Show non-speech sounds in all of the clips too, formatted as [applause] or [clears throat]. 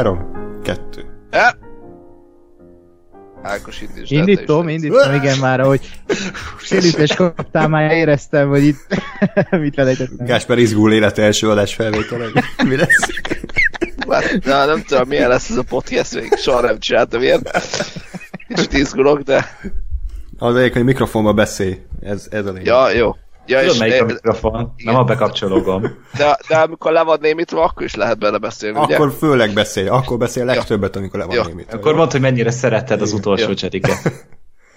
Három, kettő. E? Ákos indítsd Indítom, indítom, igen már, ahogy sérültes kaptál, már éreztem, hogy itt [laughs] mit felejtettem. Gásper izgul élete első adás felvétele. Mi lesz? Hát, Na, nem tudom, milyen lesz ez a podcast, még soha nem csináltam ilyen. Kicsit izgulok, de... Az egyik, hogy mikrofonba beszélj. Ez, ez a lényeg. Ja, jó. Ja, Tudod, és, melyik a mikrofon? Nem a bekapcsológom. de, de amikor le van némítva, akkor is lehet bele beszélni, ugye? Akkor főleg beszélj. Akkor beszél legtöbbet, amikor le van Ja. némítva. Akkor mondd, hogy mennyire szeretted az utolsó Ja. csediket. [laughs]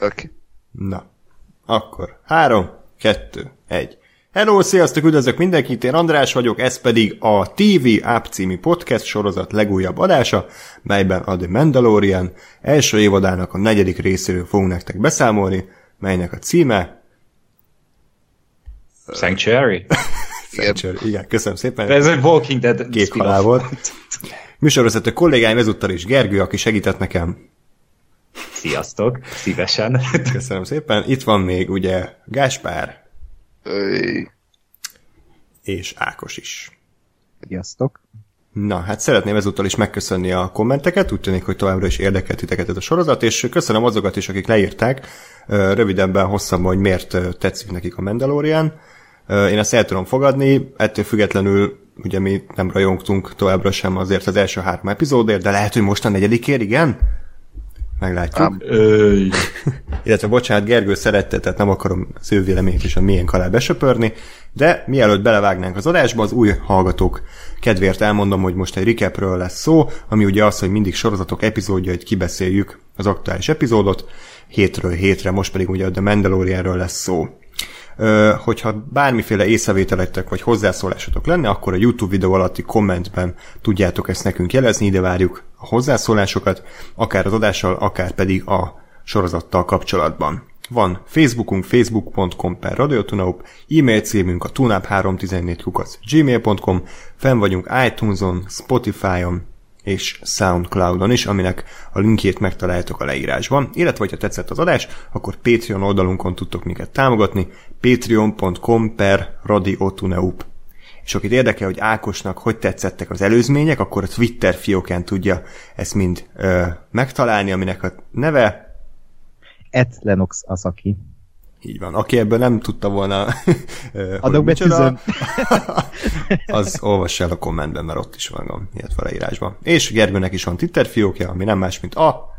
Okay. Na. Akkor. Három, kettő, egy. Hello, sziasztok, üdvözlök mindenkit, én András vagyok, ez pedig a TV App című podcast sorozat legújabb adása, melyben a The Mandalorian első évadának a negyedik részéről fogunk nektek beszámolni, melynek a címe Sanctuary? [laughs] Sanctuary. Igen, köszönöm szépen. Ez egy Walking Dead Két spin-off. halál volt. Műsorvezető kollégáim ezúttal is Gergő, aki segített nekem. Sziasztok, szívesen. Köszönöm szépen. Itt van még ugye Gáspár Öy. és Ákos is. Sziasztok. Na, hát szeretném ezúttal is megköszönni a kommenteket, úgy tűnik, hogy továbbra is érdekelt titeket ez a sorozat, és köszönöm azokat is, akik leírták rövidebben, hosszabban, hogy miért tetszik nekik a Mandalorian. Én ezt el tudom fogadni, ettől függetlenül ugye mi nem rajongtunk továbbra sem azért az első három epizódért, de lehet, hogy most a negyedikért, igen? Meglátjuk. [laughs] Illetve bocsánat, Gergő szerette, tehát nem akarom az ő véleményét is a milyen alá besöpörni, de mielőtt belevágnánk az adásba, az új hallgatók kedvéért elmondom, hogy most egy recapről lesz szó, ami ugye az, hogy mindig sorozatok epizódjait kibeszéljük az aktuális epizódot, hétről hétre, most pedig ugye a The Mandalorianről lesz szó. Hogyha bármiféle észrevételetek vagy hozzászólásotok lenne, akkor a YouTube videó alatti kommentben tudjátok ezt nekünk jelezni, ide várjuk a hozzászólásokat, akár az adással, akár pedig a sorozattal kapcsolatban. Van Facebookunk, facebook.com per radiotunaup, e-mail címünk a tunap314 kukac gmail.com, fenn vagyunk iTunes-on, Spotify-on, és Soundcloudon is, aminek a linkjét megtaláljátok a leírásban. Illetve, ha tetszett az adás, akkor Patreon oldalunkon tudtok minket támogatni, patreon.com per radiotuneup. És akit érdekel, hogy Ákosnak hogy tetszettek az előzmények, akkor a Twitter fiókán tudja ezt mind ö, megtalálni, aminek a neve Et Lenox Asaki. Így van. Aki ebből nem tudta volna, [laughs] Adok be tüzön. [laughs] az olvassa el a kommentben, mert ott is van, illetve a leírásban. És Gergőnek is van Twitter fiókja, ami nem más, mint a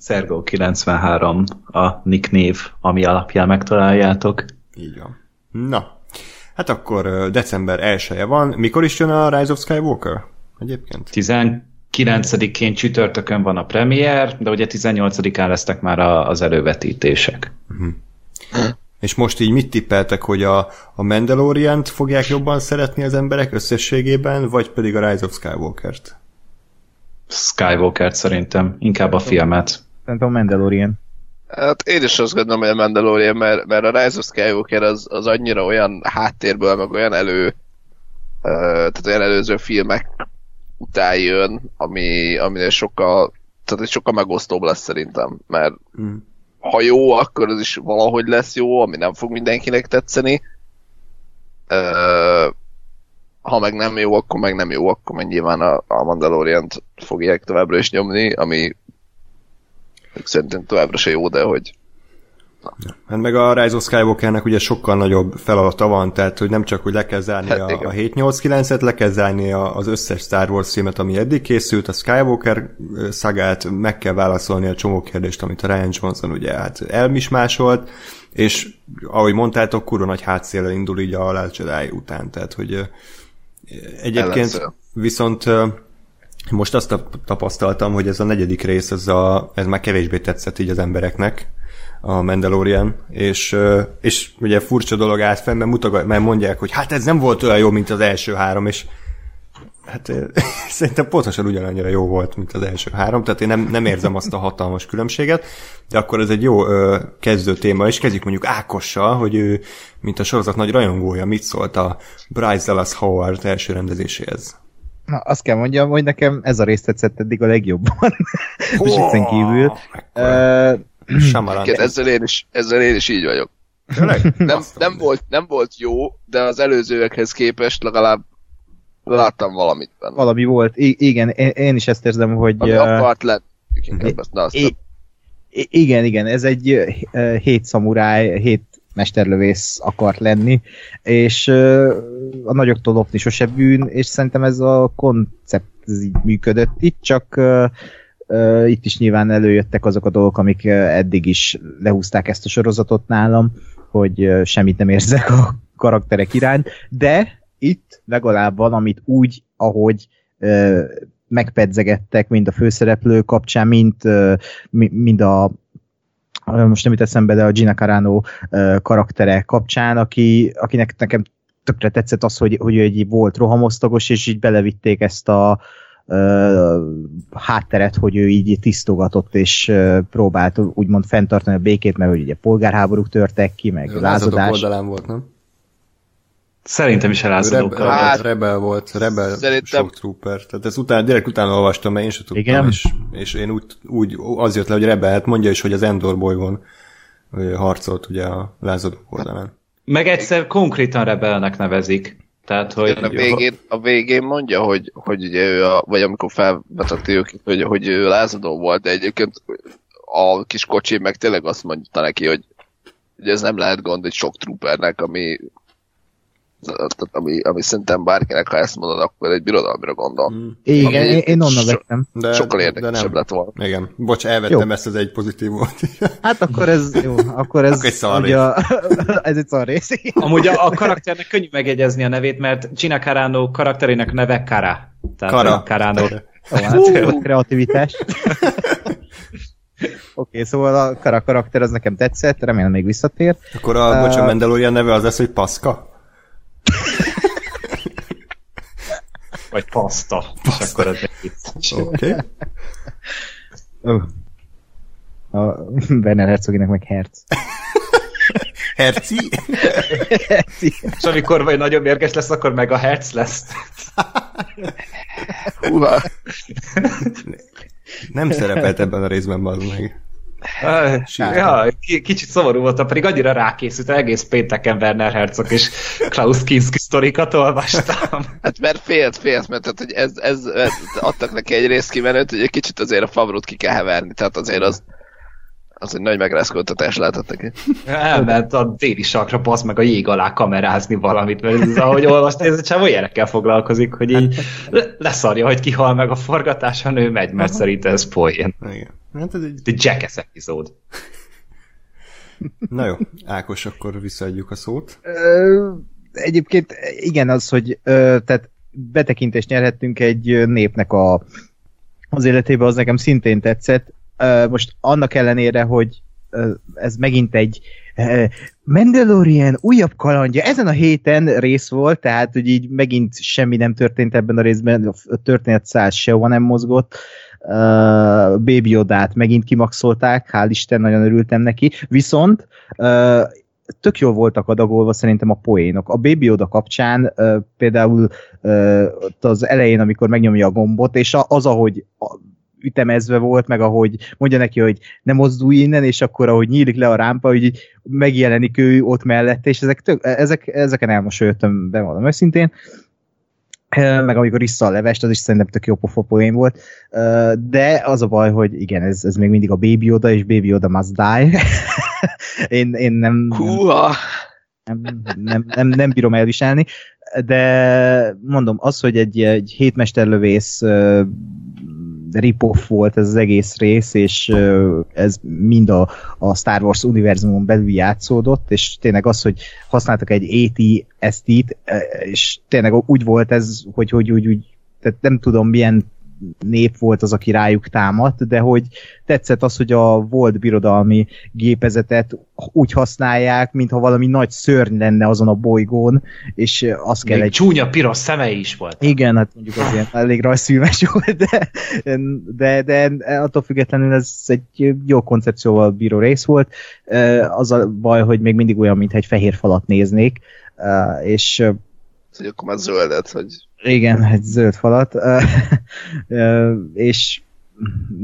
Cergo 93 a nick név, ami alapján megtaláljátok. Így van. Na, hát akkor december 1 -e van. Mikor is jön a Rise of Skywalker? Egyébként? 19-én csütörtökön van a premier, de ugye 18-án lesznek már a, az elővetítések. És most így mit tippeltek, hogy a, a Mandalorian-t fogják jobban szeretni az emberek összességében, vagy pedig a Rise of Skywalker-t? Skywalker szerintem, inkább a filmet. Szerintem a Mandalorian. Hát én is azt gondolom, hogy a Mandalorian, mert, mert a Rise of Skywalker az, az annyira olyan háttérből, meg olyan elő, tehát olyan előző filmek után jön, ami, aminél sokkal, tehát sokkal megosztóbb lesz szerintem, mert Mm. Ha jó, akkor az is valahogy lesz jó, ami nem fog mindenkinek tetszeni. Uh, ha meg nem jó, akkor meg nem jó, akkor meg nyilván a, a Mandalorian-t fogják továbbra is nyomni, ami szerintem továbbra se jó, de hogy Hát meg a Rise of Skywalkernek ugye sokkal nagyobb feladata van, tehát hogy nem csak, hogy le kell zárni Hát a, igen. a 7-8-9-et, le kell zárni a, az összes Star Wars filmet, ami eddig készült, a Skywalker szagát, meg kell válaszolni a csomó kérdést, amit a Ryan Johnson ugye hát elmismásolt, és ahogy mondtátok, kurva nagy hátszéllel indul így a Last Jedi után, tehát hogy egyébként viszont most azt tap- tapasztaltam, hogy ez a negyedik rész, ez, a, ez már kevésbé tetszett így az embereknek, a Mandalorian, és, és ugye furcsa dolog állt fenn, mert, mutogat, mert mondják, hogy hát ez nem volt olyan jó, mint az első három, és hát [laughs] szerintem pontosan ugyanannyira jó volt, mint az első három, tehát én nem, nem érzem azt a hatalmas különbséget, de akkor ez egy jó ö, kezdő téma, és kezdjük mondjuk Ákossal, hogy ő, mint a sorozat nagy rajongója, mit szólt a Bryce Dallas Howard első rendezéséhez. Na, azt kell mondjam, hogy nekem ez a rész tetszett eddig a legjobban. [laughs] Viccen kívül. Mekkora Uh, Shyamalan. Igen, ezzel én is, ezzel én is így vagyok. Tényleg? Nem, nem, volt, nem volt jó, de az előzőekhez képest legalább Láttam valamit benne. Valami volt. I- igen, én, én is ezt érzem, hogy... Ami akart azt I- igen, igen, ez egy ö, hét szamuráj, hét mesterlövész akart lenni, és ö, a nagyoktól lopni sose bűn, és szerintem ez a koncept ez így működött itt, csak ö, itt is nyilván előjöttek azok a dolgok, amik eddig is lehúzták ezt a sorozatot nálam, hogy semmit nem érzek a karakterek iránt, de itt legalább van, amit úgy, ahogy megpedzegettek, mind a főszereplő kapcsán, mind, ö, mi- mind a most nem jut eszembe, de a Gina Carano karaktere kapcsán, aki, akinek nekem tökre tetszett az, hogy, hogy ő egy volt rohamosztagos, és így belevitték ezt a hátteret, hogy ő így tisztogatott, és próbált úgymond fenntartani a békét, mert hogy ugye polgárháborúk törtek ki, meg lázadás. oldalán volt, nem? Szerintem is Rebe, elázadókkal rebel, Hát, volt. rebel volt, rebel szerintem- shock trooper. Tehát ezt utána, direkt utána olvastam, mert én sem tudtam, Igen? és, és én úgy, úgy, az jött le, hogy rebel, hát mondja is, hogy az Endor bolygón harcolt ugye a lázadók oldalán. Meg egyszer konkrétan rebelnek nevezik. Tehát, hogy... a végén, a végén mondja, hogy, hogy ugye ő a, vagy amikor felvetette őket, hogy, hogy ő lázadó volt, de egyébként a kis kocsi meg tényleg azt mondta neki, hogy, hogy ez nem lehet gond egy sok troopernek, ami tehát ami, ami szerintem bárkinek, ha ezt mondod, akkor egy birodalmira gondol. Mm. Igen, én, én onnan so- vettem. De, Sokkal de érdekesebb lett volna. Igen. Bocs, elvettem Jó. ezt az egy pozitívot. [laughs] Hát akkor ez jó, akkor ez Akkor egy szar ugye, a, [laughs] ez egy szar rész. Amúgy a, a karakternek könnyű megegyezni a nevét, mert Gina Carano karakterének neve Kara. Tehát Kara. Carano. Jó, hát, kreativitás. [laughs] Oké, okay, szóval a kara karakter az nekem tetszett, remélem még visszatér. Akkor a, bocs, a Mandalorian neve az lesz, hogy Paszka? Vagy paszta. És akkor ez egy vicc. Oké. Okay. A Werner Herzoginek meg Herz. [laughs] Herci? És amikor vagy nagyon mérges lesz, akkor meg a herc lesz. Húha, [laughs] Nem szerepelt ebben a részben, bazd meg. Ja, ki- kicsit szomorú voltam, pedig annyira rákészült, egész pénteken Werner Herzog és Klaus Kinski sztorikat olvastam. [laughs] hát mert félt, félt, mert tehát, hogy ez, ez, ez, adtak neki egy részkimenőt, hogy egy kicsit azért a favrót ki kell heverni, tehát azért az, az egy nagy megrázkódtatás lehetett neki. Elment a déli sakra, basz meg a jég alá kamerázni valamit, mert ez, ahogy olvastam, ez csávó ilyenekkel foglalkozik, hogy így le- leszarja, hogy kihal meg a forgatáson, ő megy, mert szerint ez poén. Igen. Hát ez egy... The Jackass epizód. Na jó, Ákos, akkor visszaadjuk a szót. Ö, egyébként igen, az, hogy ö, tehát betekintést nyerhettünk egy népnek a, az életébe, az nekem szintén tetszett. Ö, most annak ellenére, hogy ez megint egy Mandalorian újabb kalandja, ezen a héten rész volt, tehát hogy így megint semmi nem történt ebben a részben, a történet száz sehova nem mozgott. Uh, Baby Yodát megint kimaxolták, hál' Isten, nagyon örültem neki. Viszont uh, tök jól voltak adagolva szerintem a poénok. A Baby Yoda kapcsán uh, például uh, az elején, amikor megnyomja a gombot, és az, ahogy a, ütemezve volt, meg ahogy mondja neki, hogy ne mozdulj innen, és akkor ahogy nyílik le a rámpa, hogy megjelenik ő ott mellette, és ezek tök, ezek, ezeken elmosolyodtam, bevallom őszintén. Ö, meg amikor issza a levest, az is szerintem tök jó pofa poén volt. De az a baj, hogy igen, ez, ez még mindig a Baby Yoda, és Baby Yoda must die. [laughs] én, én nem, Húha! nem, nem, nem, nem bírom elviselni, de mondom, az, hogy egy, egy hétmesterlövész rip-off volt ez az egész rész, és ez mind a, a Star Wars univerzumon belül játszódott, és tényleg az, hogy használtak egy AT-ST-t, és tényleg úgy volt ez, hogy, hogy úgy, úgy tehát nem tudom milyen nép volt az, aki rájuk támadt, de hogy tetszett az, hogy a volt birodalmi gépezetet úgy használják, mintha valami nagy szörny lenne azon a bolygón, és azt kell egy... csúnya piros szemei is volt. Igen, hát mondjuk az ilyen elég rajzfilmes volt, de, de, de attól függetlenül ez egy jó koncepcióval bíró rész volt. Az a baj, hogy még mindig olyan, mintha egy fehér falat néznék, és Hogy akkor már zöldet, hogy igen, egy zöld falat, és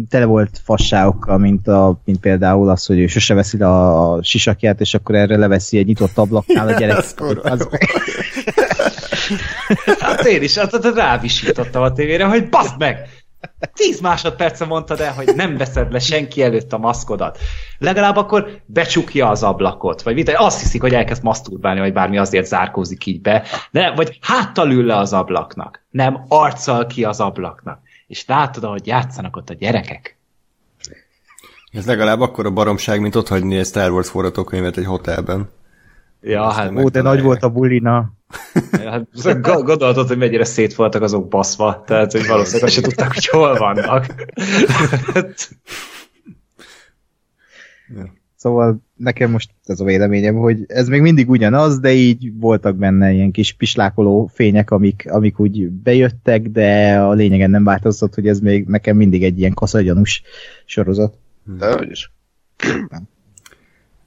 tele volt fasságokkal, mint, a, mint például az, hogy ő sose veszi le a sisakját, és akkor erre leveszi egy nyitott ablaknál a [laughs] gyerek. az az. [laughs] Hát én is, hát, hát rávisítottam a tévére, hogy baszd meg! Tíz másodperce mondtad el, hogy nem veszed le senki előtt a maszkodat. Legalább akkor becsukja az ablakot. Vagy mit, azt hiszik, hogy elkezd maszturbálni, vagy bármi azért zárkózik így be. De, vagy háttal ül le az ablaknak. Nem arccal ki az ablaknak. És látod, ahogy játszanak ott a gyerekek. Ez legalább akkor a baromság, mint ott hagyni egy Star Wars forgatókönyvet egy hotelben. Ja, hát Ó, de nagy volt a bulina. Hát gondolhatod, hogy mennyire szét voltak azok baszva, tehát hogy valószínűleg azt se tudták, hogy hol vannak. Szóval nekem most ez a véleményem, hogy ez még mindig ugyanaz, de így voltak benne ilyen kis pislákoló fények, amik, amik úgy bejöttek, de a lényegen nem változott, hogy ez még nekem mindig egy ilyen kaszagyanús sorozat. De hogy is.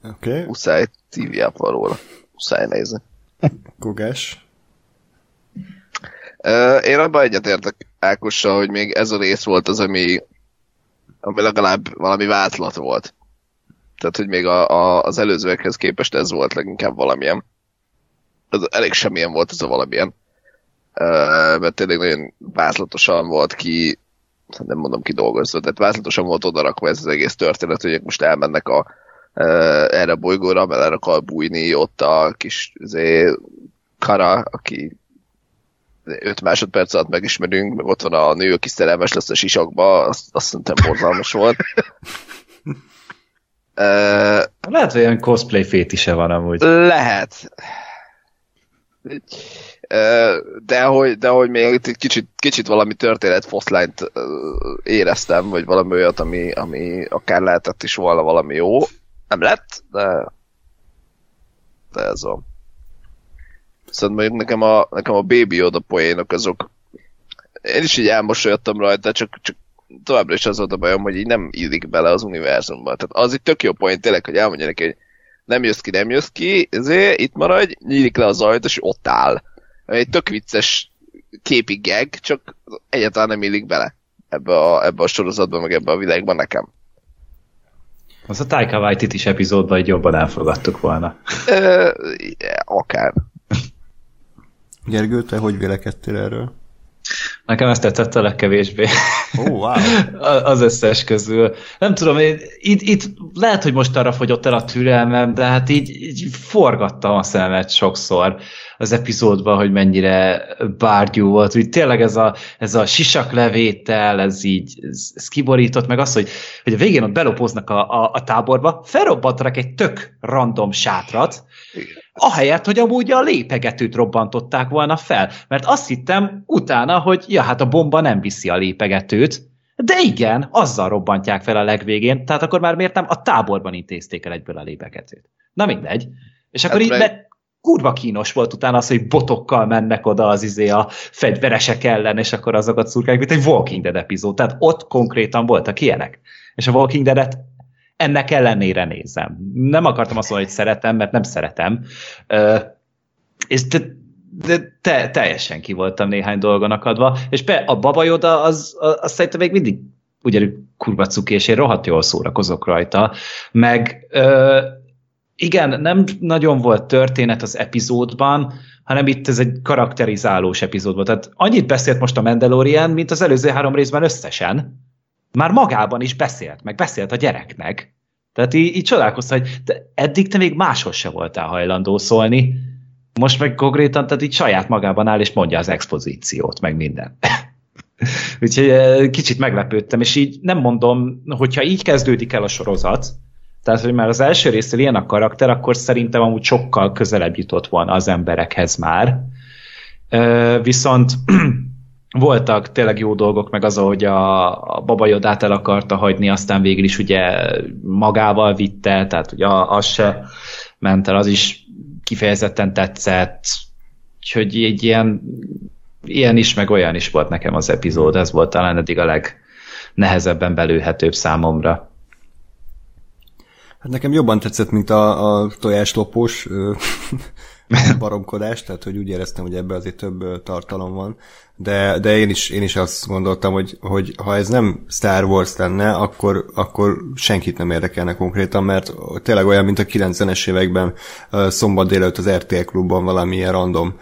Oké, okay. Muszáj TV van róla. Muszáj nézni. Kogás. Én abban egyetértek Ákossal, hogy még ez a rész volt az, ami, ami legalább valami váltlat volt. Tehát, hogy még a, a, az előzőekhez képest ez volt leginkább valamilyen. Ez elég semmilyen volt ez a valamilyen. Mert tényleg nagyon váltlatosan volt ki, nem mondom ki dolgozva, tehát váltlatosan volt odarakva ez az egész történet, hogy most elmennek a, erre a bolygóra, mert el akar bújni ott a kis zé, Kara, aki 5 másodperc alatt megismerünk, meg ott van a nő, aki szerelmes lesz a sisakba, azt, azt szerintem borzalmas volt. Ö, Lehet, hogy olyan cosplay fétise van amúgy. lehet. De hogy, de hogy még itt kicsit, kicsit valami történet foszlányt ö, éreztem, vagy valami olyat, ami, ami akár lehetett is volna valami jó. Nem lett, de, de ez van. Viszont mondjuk nekem a, nekem a Baby Yoda poénok azok én is így elmosolyodtam rajta, csak, csak továbbra is az volt a bajom, hogy így nem illik bele az univerzumba. Tehát az egy tök jó point tényleg, hogy elmondja neki, hogy nem jössz ki, nem jössz ki, ezért itt maradj, nyílik le az ajtó, és ott áll. Egy tök vicces képi gag, csak egyáltalán nem illik bele ebbe a, ebbe a sorozatba, meg ebbe a világba nekem. Az a Taika Waititi is epizódban egy jobban elfogadtuk volna. Ö, akár. Gergő, te hogy vélekedtél erről? Nekem ezt tetszett a legkevésbé. Ó, oh, wow. [laughs] az összes közül. Nem tudom, én, itt, itt lehet, hogy most arra fogyott el a türelmem, de hát így, így forgattam a szemet sokszor az epizódban, hogy mennyire bárgyú volt. Úgy tényleg ez a, ez a sisaklevétel, ez így ez, ez kiborított, meg az, hogy, hogy a végén ott belopóznak a, a, a táborba, felrobbantanak egy tök random sátrat, ahelyett, hogy amúgy a lépegetőt robbantották volna fel. Mert azt hittem utána, hogy ja, hát a bomba nem viszi a lépegetőt, de igen, azzal robbantják fel a legvégén, tehát akkor már miért nem a táborban intézték el egyből a lépegetőt. Na mindegy. És akkor Hát így, meg- kurva kínos volt utána az, hogy botokkal mennek oda az izé a fegyveresek ellen, és akkor azokat szurkálják, mint egy Walking Dead epizód. Tehát ott konkrétan voltak ilyenek. És a Walking Dead-et ennek ellenére nézem. Nem akartam azt mondani, hogy szeretem, mert nem szeretem. Ö, és de, de te, teljesen ki voltam néhány dolgon akadva, és be, a babajoda az, az, az szerintem még mindig ugyanúgy kurva cuki, és én rohadt jól szórakozok rajta, meg ö, igen, nem nagyon volt történet az epizódban, hanem itt ez egy karakterizálós epizód volt. Tehát annyit beszélt most a Mandalorian, mint az előző három részben összesen. Már magában is beszélt, meg beszélt a gyereknek. Tehát így, így csodálkoztam, hogy de eddig te még máshol se voltál hajlandó szólni, most meg konkrétan, tehát így saját magában áll, és mondja az expozíciót, meg minden. [laughs] Úgyhogy eh, kicsit meglepődtem, és így nem mondom, hogyha így kezdődik el a sorozat, tehát, hogy már az első részről ilyen a karakter, akkor szerintem amúgy sokkal közelebb jutott volna az emberekhez már. Ö, viszont [clears throat] voltak tényleg jó dolgok, meg az, hogy a, a Baba Yodát el akarta hagyni, aztán végül is ugye magával vitte, tehát ugye az se ment el, az is kifejezetten tetszett. Úgyhogy egy ilyen, ilyen is, meg olyan is volt nekem az epizód, ez volt talán eddig a legnehezebben belőhetőbb számomra. Hát nekem jobban tetszett, mint a, a tojáslopós baromkodás, tehát hogy úgy éreztem, hogy ebbe azért több tartalom van, de, de én, is, én is azt gondoltam, hogy, hogy ha ez nem Star Wars lenne, akkor, akkor senkit nem érdekelne konkrétan, mert tényleg olyan, mint a 90-es években szombat délelőtt az RTL klubban valamilyen random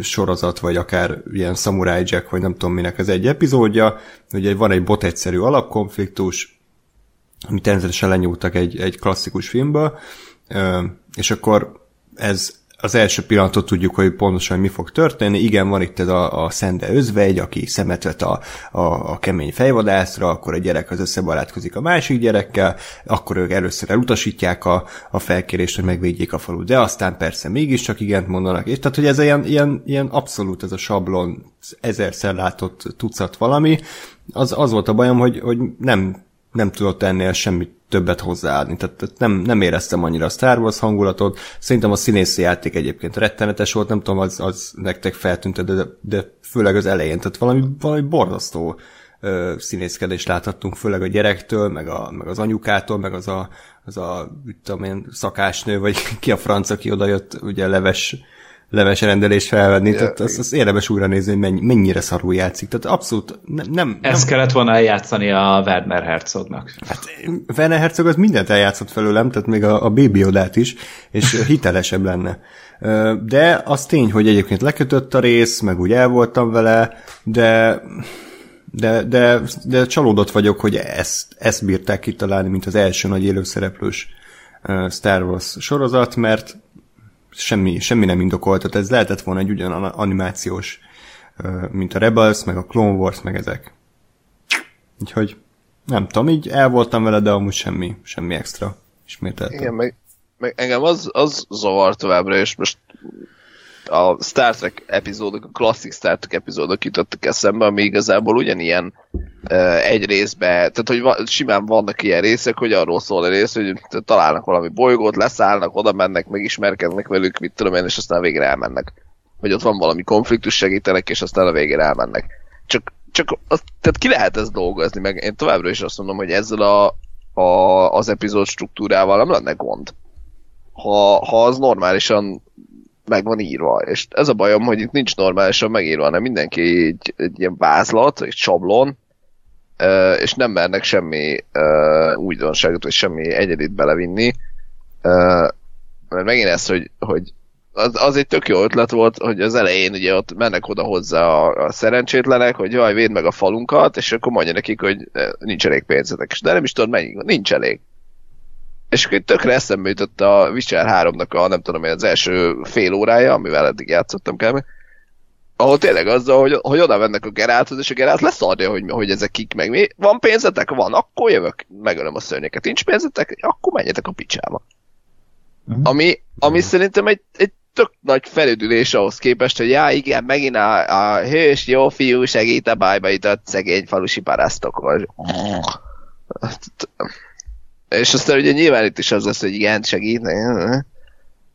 sorozat, vagy akár ilyen Samurai Jack, vagy nem tudom minek az egy epizódja. Ugye van egy bot egyszerű alapkonfliktus, amit természetesen lenyúltak egy, egy klasszikus filmből, és akkor ez az első pillanatot tudjuk, hogy pontosan mi fog történni. Igen, van itt ez a, a Szende özvegy, aki szemet vet a, a, a kemény fejvadászra, akkor a gyerek az összebarátkozik a másik gyerekkel, akkor ők először elutasítják a, a felkérést, hogy megvédjék a falut, de aztán persze mégiscsak igent mondanak. És tehát, hogy ez ilyen, ilyen, ilyen abszolút ez a sablon, ezerszer látott tucat valami, az, az volt a bajom, hogy, hogy nem, nem tudott ennél semmit többet hozzáadni. Tehát, nem, nem éreztem annyira a Star Wars hangulatot. Szerintem a színészi játék egyébként rettenetes volt, nem tudom, az, az nektek feltűnt, de, de főleg az elején. Tehát valami, valami borzasztó ö, színészkedést láthattunk, főleg a gyerektől, meg, a, meg az anyukától, meg az a, az a tudom én, szakásnő, vagy [laughs] ki a franc, aki odajött, ugye leves leves rendelést felvenni, ja, tehát azt, azt érdemes újra nézni, hogy mennyi, mennyire szarul játszik. Tehát abszolút nem... nem Ezt nem... kellett volna eljátszani a Werner Herzognak. Hát Werner Herzog az mindent eljátszott felőlem, tehát még a, a Baby Odát is, és [laughs] hitelesebb lenne. De az tény, hogy egyébként lekötött a rész, meg úgy el voltam vele, de de, de, de csalódott vagyok, hogy ezt, ezt bírták kitalálni, mint az első nagy élőszereplős Star Wars sorozat, mert semmi, semmi nem indokolt, tehát ez lehetett volna egy ugyan animációs, mint a Rebels, meg a Clone Wars, meg ezek. Úgyhogy nem tudom, így el voltam vele, de amúgy semmi, semmi extra ismételtem. Igen, meg, meg engem az, az zavar továbbra, és most a Star Trek epizódok, a klasszik Star Trek epizódok jutottak eszembe, ami igazából ugyanilyen egy részbe, tehát hogy simán vannak ilyen részek, hogy arról szól a rész, hogy találnak valami bolygót, leszállnak, oda mennek, megismerkednek velük, mit tudom én, és aztán a végére elmennek. Vagy ott van valami konfliktus, segítenek, és aztán a végére elmennek. Csak, csak az, tehát ki lehet ezt dolgozni, meg én továbbra is azt mondom, hogy ezzel a, a, az epizód struktúrával nem lenne gond. Ha, ha az normálisan meg van írva. És ez a bajom, hogy itt nincs normálisan megírva, hanem mindenki egy, egy ilyen vázlat, egy sablon, és nem mernek semmi újdonságot, vagy semmi egyedit belevinni. Mert megint ez, hogy, hogy az, az egy tök jó ötlet volt, hogy az elején ugye ott mennek oda hozzá a, a szerencsétlenek, hogy jaj, védd meg a falunkat, és akkor mondja nekik, hogy nincs elég pénzetek. És de nem is tudod mennyi, nincs elég. És akkor tökre eszembe jutott a Witcher 3-nak a, nem tudom az első fél órája, amivel eddig játszottam kb. Ahol tényleg azzal, hogy, hogy oda mennek a Gerálthoz, és a Gerált leszarja, hogy, hogy ezek kik meg mi. Van pénzetek? Van, akkor jövök, megölöm a szörnyeket. Nincs pénzetek? Akkor menjetek a picsába. Uh-huh. Ami, ami uh-huh. szerintem egy, egy tök nagy felüdülés ahhoz képest, hogy já, igen, megint a, a hős, jó fiú segít a bajba jutott szegény falusi parasztokhoz. És aztán ugye nyilván itt is az lesz, hogy igen, segít.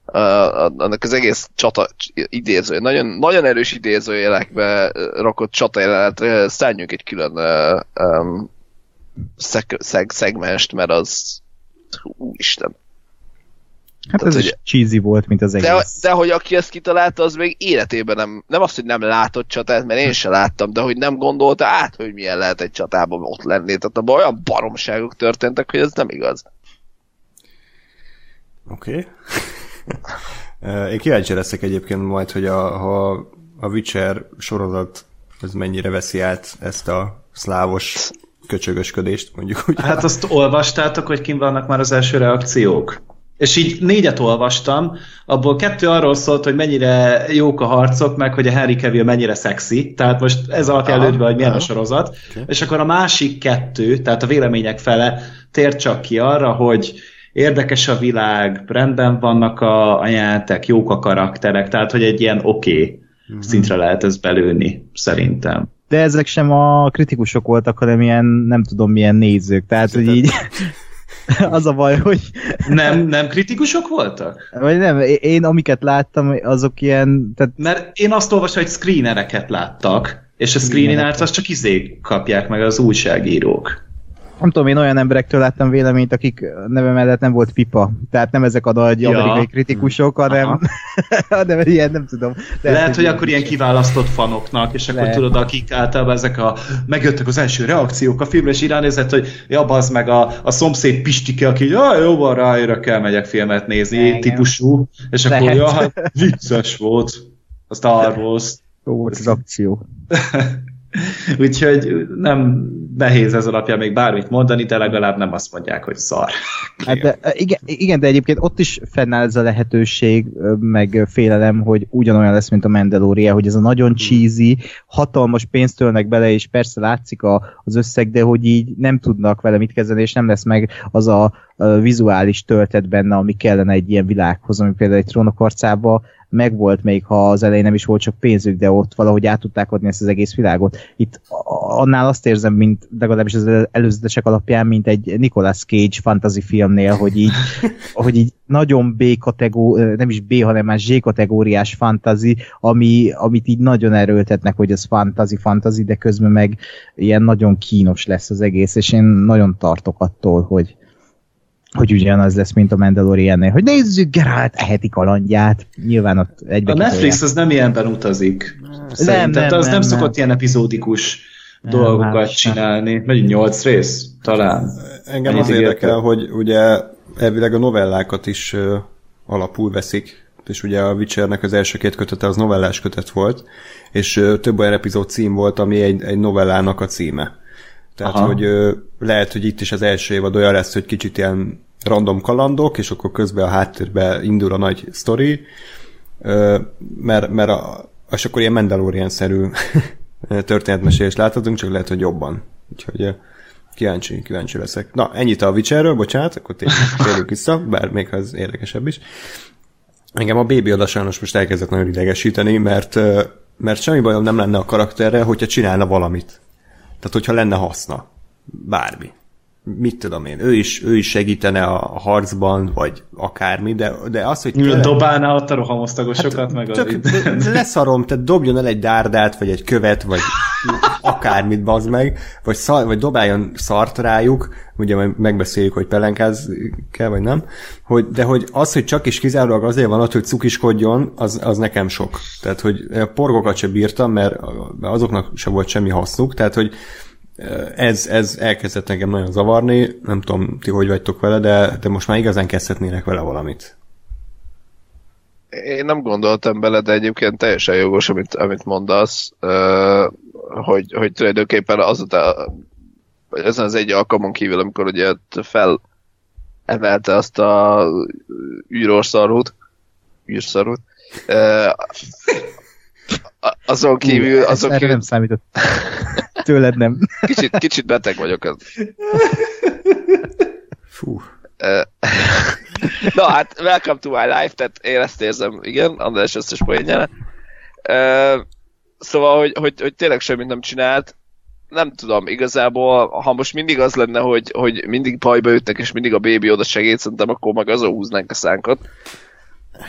annak az egész csata idéző, nagyon, nagyon erős idézőjelekbe rakott csata jelenetre szálljunk egy külön um, szeg, szeg, szegmest, mert az úristen. Hát Tehát, ez is cheesy volt, mint az egész. De, de hogy aki ezt kitalálta, az még életében nem, nem azt, hogy nem látott csatát, mert én sem láttam, de hogy nem gondolta át, hogy milyen lehet egy csatában ott lenni. Tehát abban olyan baromságok történtek, hogy ez nem igaz. Oké. [laughs] Okay. én kíváncsi leszek egyébként majd, hogy a, ha a Witcher sorozat ez mennyire veszi át ezt a szlávos köcsögösködést, mondjuk úgy. Hát azt olvastátok, hogy kim vannak már az első reakciók? És így négyet olvastam, abból kettő arról szólt, hogy mennyire jók a harcok, meg hogy a Henry Cavill mennyire szexi, tehát most ez lőtt be, hogy milyen aha. a sorozat, okay. és akkor a másik kettő, tehát a vélemények fele tér csak ki arra, hogy érdekes a világ, rendben vannak a, a játék, jók a karakterek, tehát hogy egy ilyen oké okay uh-huh. szintre lehet ez belőni, szerintem. De ezek sem a kritikusok voltak, hanem ilyen, nem tudom milyen nézők, tehát hogy így [laughs] [laughs] az a baj, hogy... Nem, nem kritikusok voltak? Vagy nem, én amiket láttam, azok ilyen... Tehát... Mert én azt olvastam, hogy screenereket láttak, és a screeninert azt csak izé kapják meg az újságírók nem tudom, én olyan emberektől láttam véleményt, akik neve mellett nem volt pipa. Tehát nem ezek a nagy ja. amerikai kritikusok, hanem, [laughs] hanem ilyen, nem tudom. De Lehet, hogy akkor ilyen kiválasztott fanoknak, és akkor Lehet. tudod, akik általában ezek a, megjöttek az első reakciók a filmre, és irányzett, hogy ja, az meg a, a szomszéd Pistike, aki, ja, jó van, ráérek kell, megyek filmet nézni, Igen. típusú, és Lehet. akkor, ja, hát vicces volt. a Star [laughs] Wars. Jó volt az akció. [laughs] [laughs] Úgyhogy nem nehéz ez alapján még bármit mondani, de legalább nem azt mondják, hogy szar. [laughs] Hát de, igen, igen, de egyébként ott is fennáll ez a lehetőség, meg félelem, hogy ugyanolyan lesz, mint a Mandalorian, hogy ez a nagyon cheesy, hatalmas pénzt tölnek bele, és persze látszik a, az összeg, de hogy így nem tudnak vele mit kezdeni, és nem lesz meg az a, a vizuális töltet benne, ami kellene egy ilyen világhoz, ami például egy trónok arcába megvolt még, ha az elején nem is volt csak pénzük, de ott valahogy át tudták adni ezt az egész világot. Itt annál azt érzem, mint legalábbis az előzetesek alapján, mint egy Nicolas Cage fantasy filmnél, hogy így, [laughs] hogy így nagyon B kategóri, nem is B, hanem már Z kategóriás fantasy, ami, amit így nagyon erőltetnek, hogy ez fantasy, fantasy, de közben meg ilyen nagyon kínos lesz az egész, és én nagyon tartok attól, hogy, hogy ugyanaz lesz, mint a Mandalorian-nél, hogy nézzük Geralt eheti kalandját. Nyilván ott egybe A Netflix az nem ilyenben utazik. Nem, nem, az nem, nem szokott nem. ilyen epizódikus nem, dolgokat hát, csinálni. Megy nyolc rész? Talán. Engem az érdekel, hogy ugye elvileg a novellákat is uh, alapul veszik, és ugye a Witchernek az első két kötete az novellás kötet volt, és uh, több olyan epizód cím volt, ami egy, egy novellának a címe. Tehát, Aha. hogy ö, lehet, hogy itt is az első évad olyan lesz, hogy kicsit ilyen random kalandok, és akkor közben a háttérbe indul a nagy sztori, ö, mert, mert a, és akkor ilyen Mandalorian-szerű [laughs] történetmesélést láthatunk, csak lehet, hogy jobban. Úgyhogy kíváncsi, kíváncsi leszek. Na, ennyit a Witcherről, bocsánat, akkor [laughs] térjünk vissza, bár még az érdekesebb is. Engem a Baby oda sajnos most elkezdett nagyon idegesíteni, mert, mert semmi bajom nem lenne a karakterre, hogyha csinálna valamit. Tehát, hogyha lenne haszna. Bármi. Mit tudom én, ő is, ő is segítene a harcban, vagy akármi, de, de az, hogy... Tőle... Dobálná ott a rohamosztagosokat, hát, meg tök, az Leszarom, tehát dobjon el egy dárdát, vagy egy követ, vagy akármit bazd meg, vagy, szar, vagy dobáljon szart rájuk, ugye majd megbeszéljük, hogy pelenkáz kell, vagy nem, hogy, de hogy az, hogy csak is kizárólag azért van ott, hogy cukiskodjon, az, az nekem sok. Tehát, hogy porgokat sem bírtam, mert azoknak sem volt semmi hasznuk, tehát, hogy ez, ez elkezdett engem nagyon zavarni, nem tudom, ti hogy vagytok vele, de, de most már igazán kezdhetnének vele valamit. Én nem gondoltam bele, de egyébként teljesen jogos, amit, amit mondasz, hogy, hogy tulajdonképpen azután, ezen az egy alkalmon kívül, amikor ugye fel emelte azt a űrorszarút, űrszarút, azon kívül... Azon kívül... nem számított. [laughs] Tőled nem. Kicsit, kicsit beteg vagyok. Az. Fú. [laughs] Na hát, welcome to my life, tehát én ezt érzem, igen, András összes poénjára. Szóval, hogy, hogy, hogy tényleg semmit nem csinált, nem tudom, igazából, ha most mindig az lenne, hogy, hogy mindig pajba ütnek, és mindig a bébi oda segít, szerintem akkor meg azon húznánk a szánkat.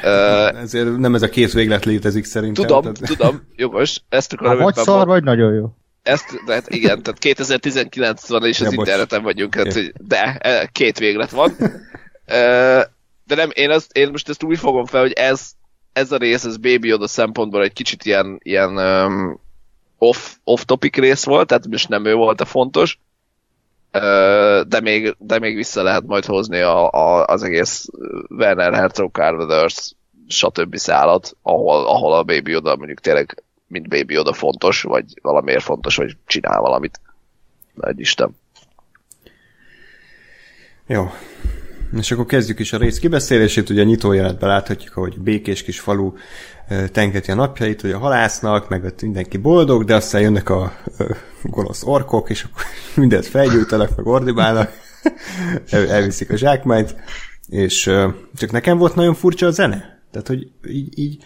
Uh, Ezért nem ez a két véglet létezik szerintem. Tudom, tehát... tudom, jogos. Ezt akarom ha vagy szar, vagy nagyon jó. Ezt, de hát igen, tehát 2019 van, és az ja, interneten vagyunk, hát, hogy de, e, két véglet van. De nem, én, azt, én most ezt úgy fogom fel, hogy ez, ez a rész, ez Baby Yoda szempontból egy kicsit ilyen, ilyen um, off, off-topic rész volt, tehát most nem ő volt a fontos, de még, de még vissza lehet majd hozni a, a, az egész Werner Herzog Carveders stb. szállat, ahol, ahol a Baby Yoda mondjuk tényleg mint Baby Yoda fontos, vagy valamiért fontos, vagy csinál valamit. Nagy Isten. Jó. És akkor kezdjük is a rész kibeszélését. Ugye a nyitójelenetben láthatjuk, hogy békés kis falu tenketi a napjait, hogy a halásznak, meg ott mindenki boldog, de aztán jönnek a gonosz orkok, és akkor [laughs] mindent felgyújtanak, meg ordibálnak, [laughs] El, elviszik a zsákmányt, és csak nekem volt nagyon furcsa a zene. Tehát, hogy így, így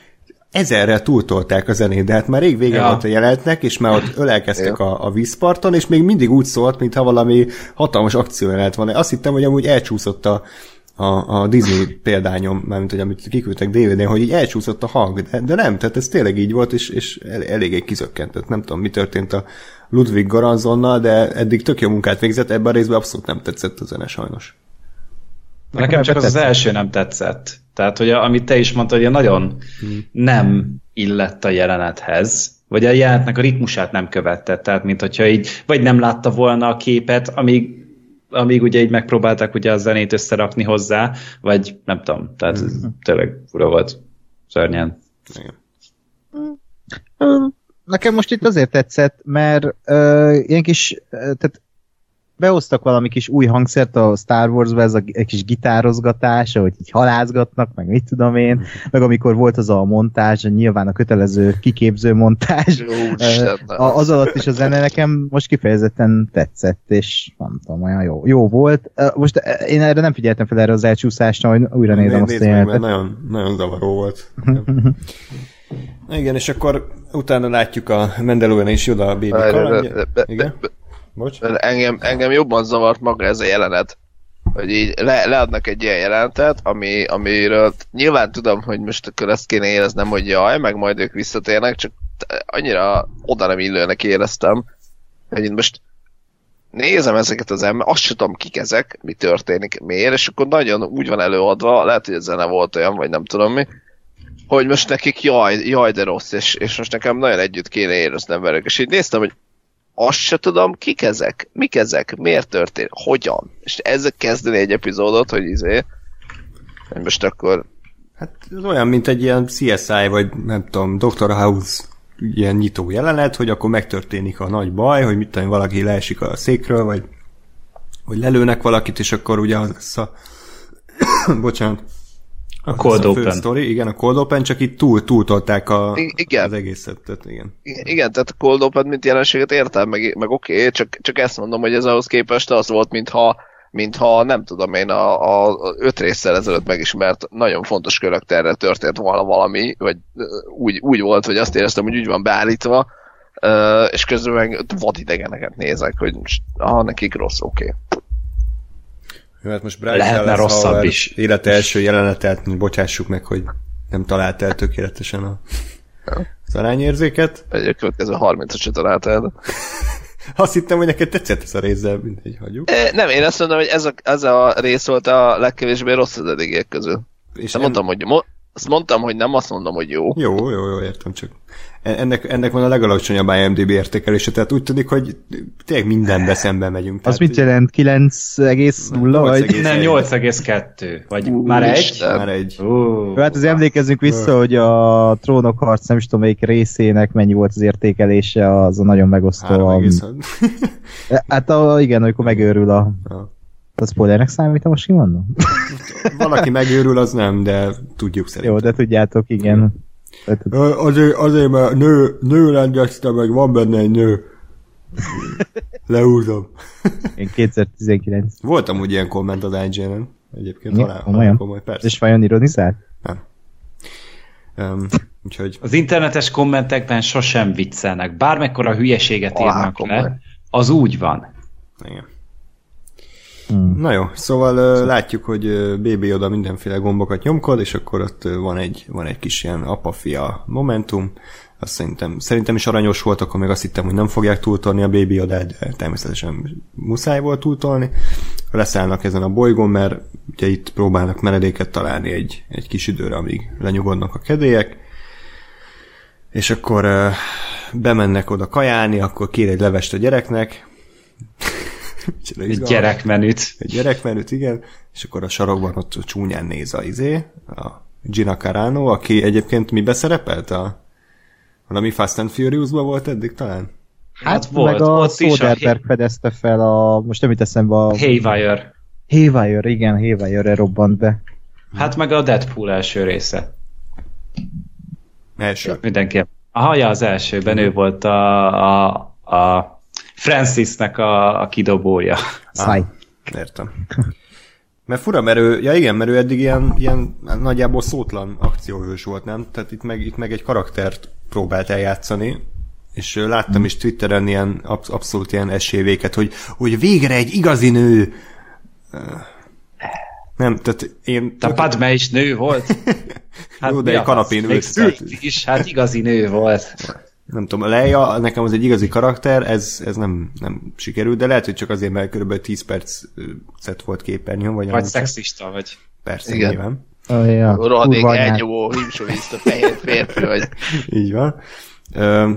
ezerrel túltolták a zenét, de hát már rég vége ja. volt a jelenetnek, és már ott ölelkeztek a, a vízparton, és még mindig úgy szólt, mintha valami hatalmas akció jelent van. Azt hittem, hogy amúgy elcsúszott a, a, a Disney példányom, mármint, hogy amit kiküldtek DVD-n, hogy így elcsúszott a hang, de, de nem, tehát ez tényleg így volt, és, és el, eléggé kizökkentett. Nem tudom, mi történt a Ludwig Garanzonnal, de eddig tök jó munkát végzett, ebben a részben abszolút nem tetszett a zene sajnos. Nekem, Nekem csak az, az első nem tetszett. Tehát, hogy a, amit te is mondtad, hogy nagyon hmm. nem illett a jelenethez, vagy a jelenetnek a ritmusát nem követte. Tehát, mint hogyha így, vagy nem látta volna a képet, amíg amíg ugye így megpróbálták ugye a zenét összerakni hozzá, vagy nem tudom, tehát mm. tényleg fura volt. Szörnyen. Igen. Ö, Nekem most itt azért tetszett, mert ö, ilyen kis, ö, tehát behoztak valami kis új hangszert a Star Wars-ba, ez a egy kis gitározgatás, ahogy így halázgatnak, meg mit tudom én, meg amikor volt az a montázs, nyilván a kötelező kiképző montázs, az alatt is a zene nekem most kifejezetten tetszett, és nem tudom, olyan jó, jó volt. Most én erre nem figyeltem fel erre az elcsúszásra, hogy újra nézem azt a jelenetet. nagyon, nagyon zavaró volt. Na [laughs] Igen, és akkor utána látjuk a Mandalorian és Yoda a Várj, kalandja. Bocs? engem, engem jobban zavart maga ez a jelenet, hogy így le, leadnak egy ilyen jelentet, ami, amiről nyilván tudom, hogy most akkor ezt kéne éreznem, hogy jaj, meg majd ők visszatérnek, csak annyira oda nem illőnek éreztem, hogy én most nézem ezeket az ember, azt sem tudom kik ezek, mi történik, miért, és akkor nagyon úgy van előadva, lehet, hogy a zene volt olyan, vagy nem tudom mi, hogy most nekik jaj, jaj de rossz, és, és most nekem nagyon együtt kéne éreznem velük, és így néztem, hogy azt se tudom, kik ezek, mik ezek, miért történt, hogyan. És ezek kezdeni egy epizódot, hogy izé, hogy most akkor Hát ez olyan, mint egy ilyen CSI, vagy nem tudom, Dr. House ilyen nyitó jelenet, hogy akkor megtörténik a nagy baj, hogy mit tudom, valaki leesik a székről, vagy, vagy lelőnek valakit, és akkor ugye az lesz a [coughs] bocsánat, a Cold a fő open. Story, igen, a Cold Open, csak itt túl, túltolták a, igen. az egészet, tehát igen. igen, tehát a cold open, mint jelenséget értem, meg, meg oké, okay, csak, csak ezt mondom, hogy ez ahhoz képest az volt, mintha mintha nem tudom én a, a, a öt résszel ezelőtt megismert nagyon fontos karakterrel történt volna valami, vagy úgy, úgy volt, hogy azt éreztem, hogy úgy van beállítva, és közben meg vadidegeneket nézek, hogy most, ah, nekik rossz, oké. Okay. Jó, hát most Bryce Lehetne Dallas rosszabb Howard is. Élete első jelenetet, bocsássuk meg, hogy nem talált el tökéletesen a, az arányérzéket. Egy a következő 30 at talált el. Azt hittem, hogy neked tetszett ez a rész, de mindegy, hagyjuk. E, Nem, én azt mondom, hogy ez a, ez a rész volt a legkevésbé rossz az eddigiek közül. És Nem mondtam, hogy mo- azt mondtam, hogy nem azt mondom, hogy jó. Jó, jó, jó, értem, csak ennek, ennek van a legalacsonyabb IMDB értékelése, tehát úgy tűnik, hogy tényleg mindenbe szembe megyünk. Az tehát mit jelent? 9,0 vagy? 8,1. Nem, 8,2. Vagy már egy? Isten. Már egy. Ó, Hát az emlékezzünk vissza, hogy a trónok harc, nem is tudom melyik részének mennyi volt az értékelése, az a nagyon megosztó. a- 3,6. [laughs] Hát a, igen, amikor megőrül a... Ja. A spoilernek számít, most kimondom? Valaki megőrül, az nem, de tudjuk szerintem. Jó, de tudjátok, igen. Tehát, Ö, Azért, azért, mert nő, nő rendezte meg, van benne egy nő. Leúzom. én 2019. Voltam úgy ilyen komment az IGN-en. Egyébként komolyan? halál komoly, persze. És vajon ironizált? Um, úgyhogy Az internetes kommentekben sosem viccelnek. Bármekkora hülyeséget Alá, írnak komoly. le, az úgy van. igen. Hmm. Na jó, szóval ö, látjuk, hogy BB oda mindenféle gombokat nyomkod, és akkor ott van egy, van egy kis ilyen apa-fia momentum. Azt szerintem, szerintem is aranyos volt, akkor még azt hittem, hogy nem fogják túltolni a BB odát, de természetesen muszáj volt túltolni. Leszállnak ezen a bolygón, mert ugye itt próbálnak menedéket találni egy, egy kis időre, amíg lenyugodnak a kedélyek. És akkor ö, bemennek oda kajálni, akkor kér egy levest a gyereknek. Egy gyerekmenüt. Egy gyerekmenüt, igen, és akkor a sarokban ott csúnyán néz a izé, a Gina Carano, aki egyébként mi beszerepelt a valami Fast and Furious-ba volt eddig talán? Hát volt, meg a ott is a Soderbergh fedezte fel a, most nem jut eszembe a... Haywire. Haywire, igen, Haywire-re robbant be. Hát meg a Deadpool első része. Első. Mindenki. Aha, ja, az elsőben ő volt a, a, a Francisnek a, a kidobója. Száj. Értem. Mert fura, mert ő, ja igen, mert ő eddig ilyen, ilyen nagyjából szótlan akcióhős volt, nem? Tehát itt meg, itt meg egy karaktert próbált eljátszani, és láttam is Twitteren ilyen absz- abszolút ilyen esélyvéket, hogy, hogy végre egy igazi nő. Nem, tehát én... A Padme is nő volt. [laughs] Hát Jó, de egy kanapén ült, is, hát igazi nő volt. Nem tudom, Leia nekem az egy igazi karakter, ez, ez nem, nem sikerült, de lehet, hogy csak azért, mert kb. 10 percet volt képernyőn, vagy Vagy szexista vagy. Persze, Igen. nyilván. Oh, ja. Rohadék elnyomó, himsoliszta fehér férfi vagy. [laughs] Így van. Ö,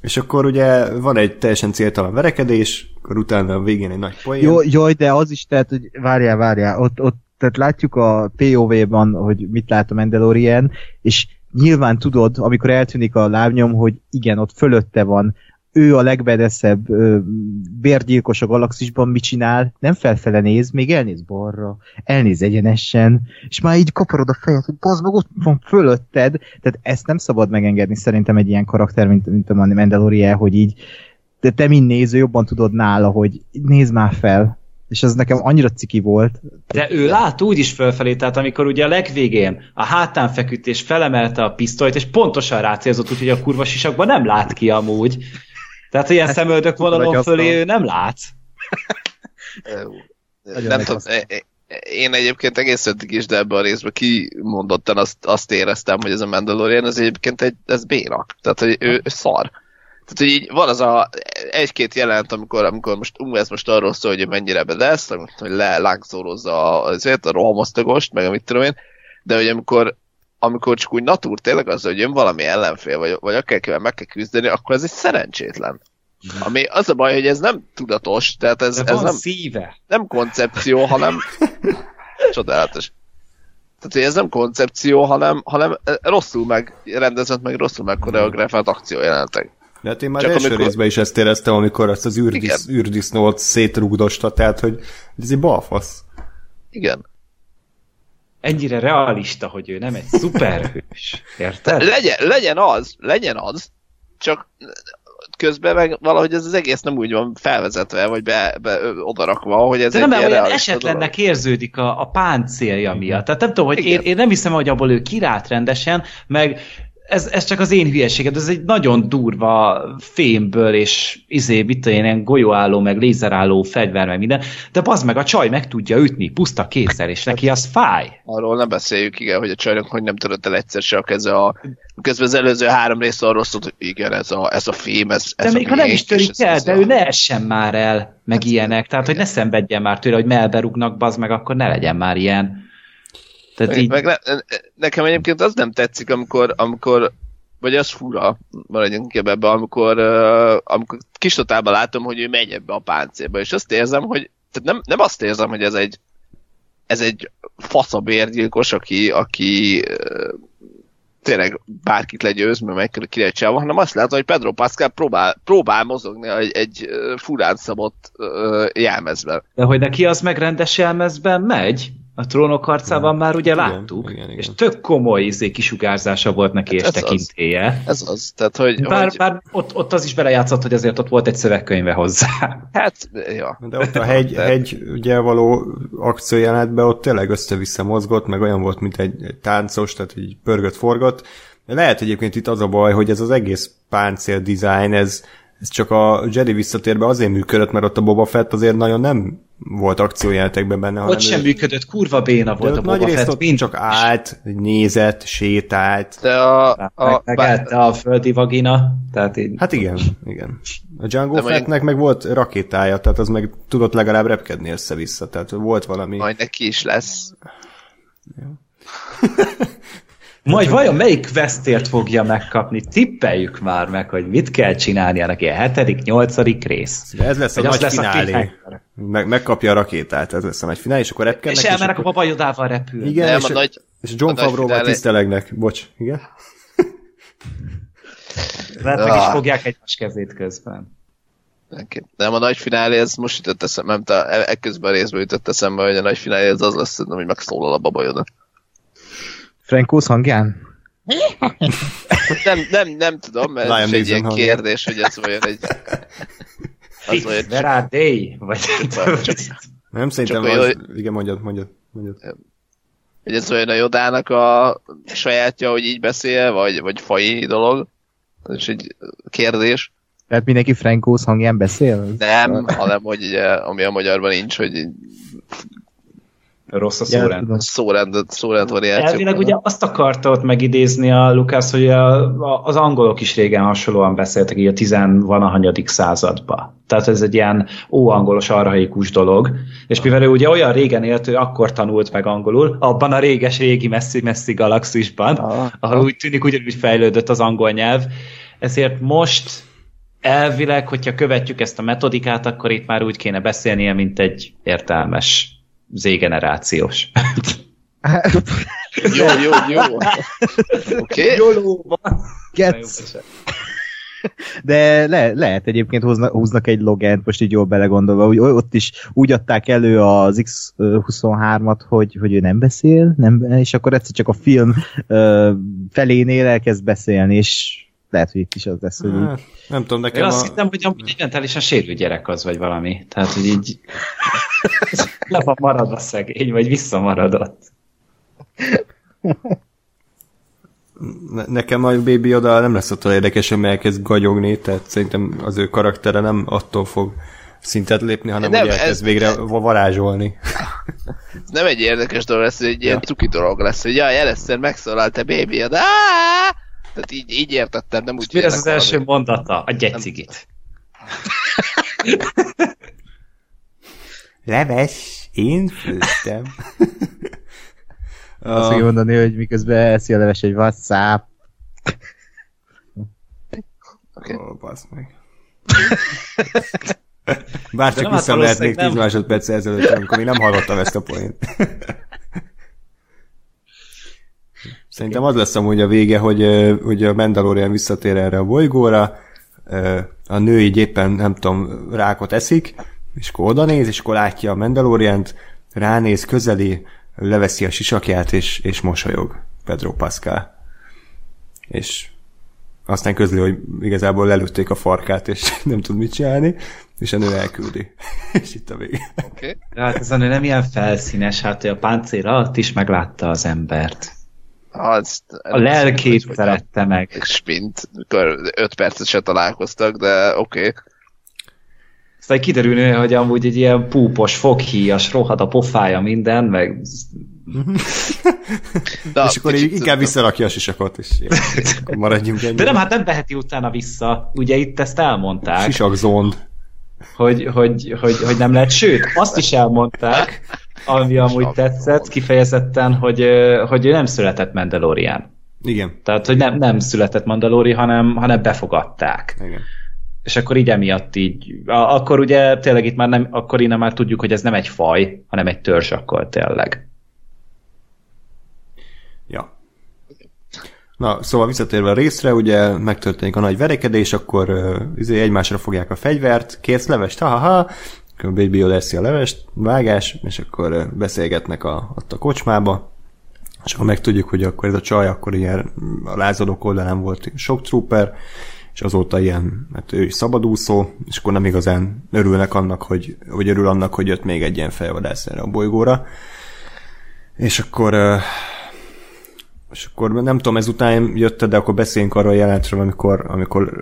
és akkor ugye van egy teljesen céltalan verekedés, akkor utána a végén egy nagy poén. Jó, jó, de az is, tehát, hogy várjál, várjál, ott, ott tehát látjuk a POV-ban, hogy mit lát a Mandalorian, és nyilván tudod, amikor eltűnik a lábnyom, hogy igen, ott fölötte van, ő a legbedeszebb ö, bérgyilkos a galaxisban mit csinál, nem felfele néz, még elnéz balra, elnéz egyenesen, és már így kaparod a fejed, hogy bazd meg, ott van fölötted, tehát ezt nem szabad megengedni szerintem egy ilyen karakter, mint, mint a Mandalorian, hogy így de te, mint néző, jobban tudod nála, hogy nézd már fel, és ez nekem annyira ciki volt. De ő lát úgy is fölfelé, tehát amikor ugye a legvégén a hátán feküdt és felemelte a pisztolyt, és pontosan rácélzott, úgyhogy a kurva sisakban nem lát ki amúgy. Tehát ilyen hát, szemöldök vonalon fölé ő nem lát. [laughs] nem tudom, én egyébként egész öttig is, de ebbe a részben kimondottan azt, azt éreztem, hogy ez a Mandalorian, ez egyébként egy, ez béna. Tehát, hogy ő, ő szar. Tehát, hogy így van az a egy-két jelent, amikor, amikor most ú, ez most arról szól, hogy mennyire bedesz, hogy lelángszórozza azért a rohamosztagost, meg amit tudom én, de hogy amikor, amikor csak úgy natúr tényleg az, hogy jön valami ellenfél, vagy, vagy akárkivel meg kell küzdeni, akkor ez egy szerencsétlen. Ami az a baj, hogy ez nem tudatos, tehát ez, ez nem, szíve. nem koncepció, hanem [laughs] csodálatos. Tehát, hogy ez nem koncepció, hanem, hanem rosszul megrendezett, meg rosszul megkoreografált akciójelentek. De hát én már Csak első amikor... részben is ezt éreztem, amikor azt az űrdis, űrdisznót szétrugdosta, tehát hogy ez egy balfasz. Igen. Ennyire realista, hogy ő nem egy szuperhős. Érted? Legyen, legyen az, legyen az, csak közben meg valahogy ez az egész nem úgy van felvezetve, vagy be, be odarakva, hogy ez De nem, olyan esetlennek dolog. érződik a, a páncélja miatt. Tehát nem tudom, hogy én, én nem hiszem, hogy abból ő kirát rendesen, meg ez, ez csak az én hülyeségem, ez egy nagyon durva fémből és izé, mit én, ilyen golyóálló, meg lézerálló fegyver, meg minden, de az meg a csaj meg tudja ütni puszta kétszer, és neki az fáj. Arról nem beszéljük, igen, hogy a csajnak hogy nem tudott el egyszer se a keze a... Közben az előző három rész arról szólt, hogy igen, ez a, ez a fém, ez, ez De még ha nem is törik el, de a... ő ne essen már el, meg hát, ilyenek, tehát hogy ne szenvedjen már tőle, hogy melberúgnak, bazd meg, akkor ne legyen már ilyen. Tehát meg, így... meg ne, nekem egyébként az nem tetszik, amikor, amikor vagy az fura, maradjunk inkább ebbe, amikor, uh, amikor kis totálban látom, hogy ő megy ebbe a páncélba, és azt érzem, hogy tehát nem, nem azt érzem, hogy ez egy ez egy faszabérgyilkos, aki, aki uh, tényleg bárkit legyőz, mert meg kirecsáva, hanem azt látom, hogy Pedro Pascal próbál, próbál mozogni egy, egy furán szabott uh, jelmezben. De hogy neki az meg rendes jelmezben megy? A trónok harcában már ugye igen, láttuk, igen, igen. és tök komoly izé kisugárzása volt neki hát és tekintéje. Ez az, tehát hogy... Bár, hogy... bár ott, ott az is belejátszott, hogy azért ott volt egy szövegkönyve hozzá. Hát, ja. De ott a hegy, De... hegy ugye való akciójelenetben ott tényleg össze-vissza mozgott, meg olyan volt, mint egy, egy táncos, tehát így pörgött, forgott. De lehet egyébként itt az a baj, hogy ez az egész páncél design, ez, ez csak a Jedi visszatérbe azért működött, mert ott a Boba Fett azért nagyon nem volt akciójátekben benne. Ott sem ő... működött, kurva béna volt a Boba Fett. Ott mind csak állt, nézett, sétált. De a... a, meg, bár... a földi vagina. Tehát így... Hát igen, igen. A Django Fettnek meg volt rakétája, tehát az meg tudott legalább repkedni össze-vissza, tehát volt valami... Majd neki is lesz. Ja. [laughs] Majd vajon melyik vesztért fogja megkapni? Tippeljük már meg, hogy mit kell csinálnia neki a hetedik, nyolcadik rész. De ez lesz a nagy lesz finálé. A meg, megkapja a rakétát, ez lesz a nagy finálé, és akkor repkednek. És elmennek a babajodával repülni. Igen, Nem, és, a nagy, és John Favreau-val tisztelegnek. Bocs, igen? [laughs] Lehet meg is ah. fogják egymás kezét közben. Nem, a nagy finálé, ez most jutott eszembe, nem, ekközben a részben jutott eszembe, hogy a nagy finálé ez az lesz, hogy megszólal a babajoda. Frankósz hangján? nem, nem, nem tudom, mert ez egy ilyen hangján. kérdés, hogy ez olyan egy... Az olyan are they? Vagy csak, nem, szerintem az... Olyan, igen, mondjad, mondjad. mondjad. Hogy ez olyan a Jodának a sajátja, hogy így beszél, vagy, vagy fai dolog. Ez egy kérdés. Tehát mindenki Frankósz hangján beszél? Nem, hanem hogy ugye, ami a magyarban nincs, hogy Rossz a szórend. Ja, szórend, szórend variáció. Elvileg ugye azt akarta ott megidézni a Lukász, hogy a, a, az angolok is régen hasonlóan beszéltek így a tizenvanahanyadik századba. Tehát ez egy ilyen óangolos, arhaikus dolog. És mivel ő ugye olyan régen élt, ő akkor tanult meg angolul, abban a réges-régi messzi-messzi galaxisban, ah, ahol úgy tűnik ugyanúgy fejlődött az angol nyelv. Ezért most elvileg, hogyha követjük ezt a metodikát, akkor itt már úgy kéne beszélnie, mint egy értelmes Z-generációs. Jó, jó, jó. Oké. Getsz. De le, lehet egyébként húznak, húznak egy logent, most így jól belegondolva, úgy, ott is úgy adták elő az X23-at, hogy, hogy ő nem beszél, nem, és akkor egyszer csak a film ö, felénél elkezd beszélni, és lehet, hogy itt is az lesz, hogy így. Hát, nem tudom, Én nekem azt a... hittem, hogy amúgy mentálisan sérült gyerek az, vagy valami. Tehát, hogy így [laughs] le van maradva szegény, vagy visszamaradott. Ne- Nekem a Baby oda nem lesz attól érdekes, hogy elkezd gagyogni, tehát szerintem az ő karaktere nem attól fog szintet lépni, hanem Nem, hogy elkezd ez- végre va- varázsolni. Ez nem egy érdekes dolog lesz, ez egy ilyen Ja. cuki dolog lesz, hogy jaj, először megszólalt a baby de Tehát így, így értettem, nem úgy Mi ez az első mondata? A gyecigit. [laughs] Leves, én főztem. Azt fogja mondani, hogy miközben eszi a leves egy WhatsApp. Oké. oh, basz meg. [laughs] Bár csak hát vissza lehetnék valószínűleg 10 nem. másodperc ezelőtt, amikor még nem hallottam ezt a poént. Szerintem az lesz amúgy a vége, hogy, hogy a Mandalorian visszatér erre a bolygóra, a nő így éppen, nem tudom, rákot eszik, és akkor oda néz, és akkor látja a Mandaloriant, ránéz, közeli, leveszi a sisakját, és, és mosolyog Pedro Pascal. És aztán közli, hogy igazából lelőtték a farkát, és [laughs] nem tud mit csinálni, és a nő elküldi. [laughs] és itt a vége. Oké. De hát ez a nő nem ilyen felszínes, hát a páncél alatt is meglátta az embert. Azt, A lelkét szerette meg. Spint, mikor 5 percet se találkoztak, de oké. Okay. Aztán kiderülne, hogy amúgy egy ilyen púpos, foghíjas, rohad a pofája minden, meg [laughs] De és akkor így inkább visszarakja a sisakot, és akkor maradjunk ennyi. De nem, hát nem veheti utána vissza. Ugye itt ezt elmondták, Sisakzónd. hogy, hogy, hogy, hogy nem lehet. Sőt, azt is elmondták, ami amúgy tetszett kifejezetten, hogy, hogy ő nem született Mandalorian. Igen. Tehát, hogy nem, nem született Mandalori, hanem, hanem befogadták. Igen. És akkor így emiatt így, akkor ugye tényleg itt már nem, akkor innen már tudjuk, hogy ez nem egy faj, hanem egy törzs akkor tényleg. Ja. Na, szóval visszatérve a részre, ugye megtörténik a nagy verekedés, akkor uh, egymásra fogják a fegyvert, kérsz levest, ha-ha-ha, akkor Baby eszi a levest, vágás, és akkor beszélgetnek a, ott a kocsmába, és akkor megtudjuk, hogy akkor ez a csaj, akkor ilyen a lázadók oldalán volt sok trooper, és azóta ilyen, hát ő is szabadúszó, és akkor nem igazán örülnek annak, hogy, vagy örül annak, hogy jött még egy ilyen felvadász erre a bolygóra. És akkor és akkor nem tudom, ezután jött de akkor beszéljünk arról a jelentről, amikor, amikor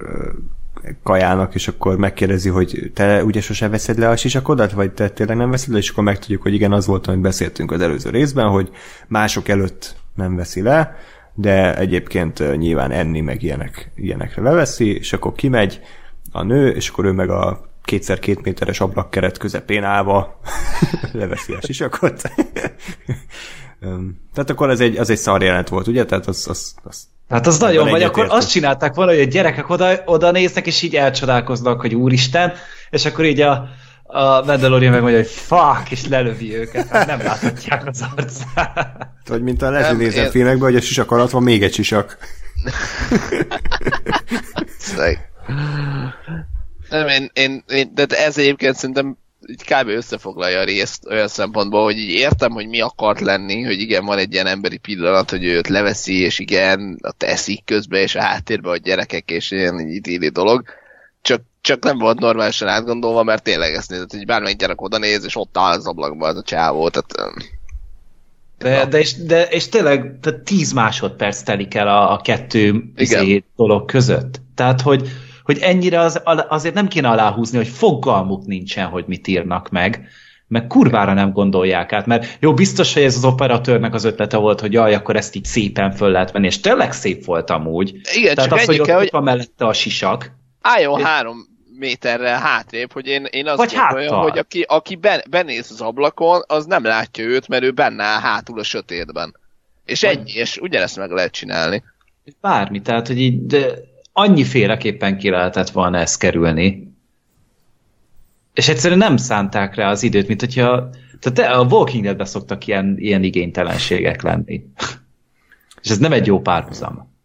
kajálnak, és akkor megkérdezi, hogy te ugye sosem veszed le a sisakodat, vagy te tényleg nem veszed le, és akkor megtudjuk, hogy igen, az volt, amit beszéltünk az előző részben, hogy mások előtt nem veszi le, de egyébként nyilván enni meg ilyenek, ilyenekre leveszi, és akkor kimegy a nő, és akkor ő meg a kétszer két méteres ablakkeret közepén állva [laughs] leveszi a sisakot. [laughs] Tehát akkor ez egy, az egy szar jelent volt, ugye? Tehát az, az, az Hát az nagyon, vagy akkor azt csinálták valahogy, hogy a gyerekek oda, oda néznek, és így elcsodálkoznak, hogy úristen, és akkor így a, a Mandalorian megmondja, hogy fuck, és lelövi őket, hát nem láthatják az arcát. vagy mint a Leslie Nielsen én- filmekben, hogy a sisak alatt van még egy sisak. Nem, én, én, én, de ez egyébként szerintem így kb. összefoglalja a részt olyan szempontból, hogy így értem, hogy mi akart lenni, hogy igen, van egy ilyen emberi pillanat, hogy őt leveszi, és igen, a teszik közben, és a háttérben a gyerekek, és ilyen egy idéli dolog. Csak, csak nem volt normálisan átgondolva, mert tényleg ezt nézett, hogy bármelyik gyerek oda néz, és ott áll az ablakban az a csávó, tehát De, de, és, de, és tényleg tehát 10 másodperc telik el a, a kettő izé dolog között. Tehát, hogy, hogy ennyire az, azért nem kéne aláhúzni, hogy fogalmuk nincsen, hogy mit írnak meg, meg kurvára nem gondolják át, mert jó, biztos, hogy ez az operatőrnek az ötlete volt, hogy jaj, akkor ezt így szépen föl lehet venni, és tényleg szép volt amúgy. igen, Tehát csak az, hogy ott, kell, hogy van mellette a sisak, álljon És- három méterrel hátrébb, hogy én, én azt Vagy gondoljam, háttal. hogy aki, aki ben, benéz az ablakon, az nem látja őt, mert ő benne áll hátul a sötétben. És ennyi, és ugyanezt meg lehet csinálni. bármi, tehát, hogy így de annyiféleképpen ki lehetett volna ezt kerülni. És egyszerűen nem szánták rá az időt, mint hogyha Tehát a Walking Dead-ben szoktak ilyen, ilyen igénytelenségek lenni. [laughs] És ez nem egy jó párhuzam.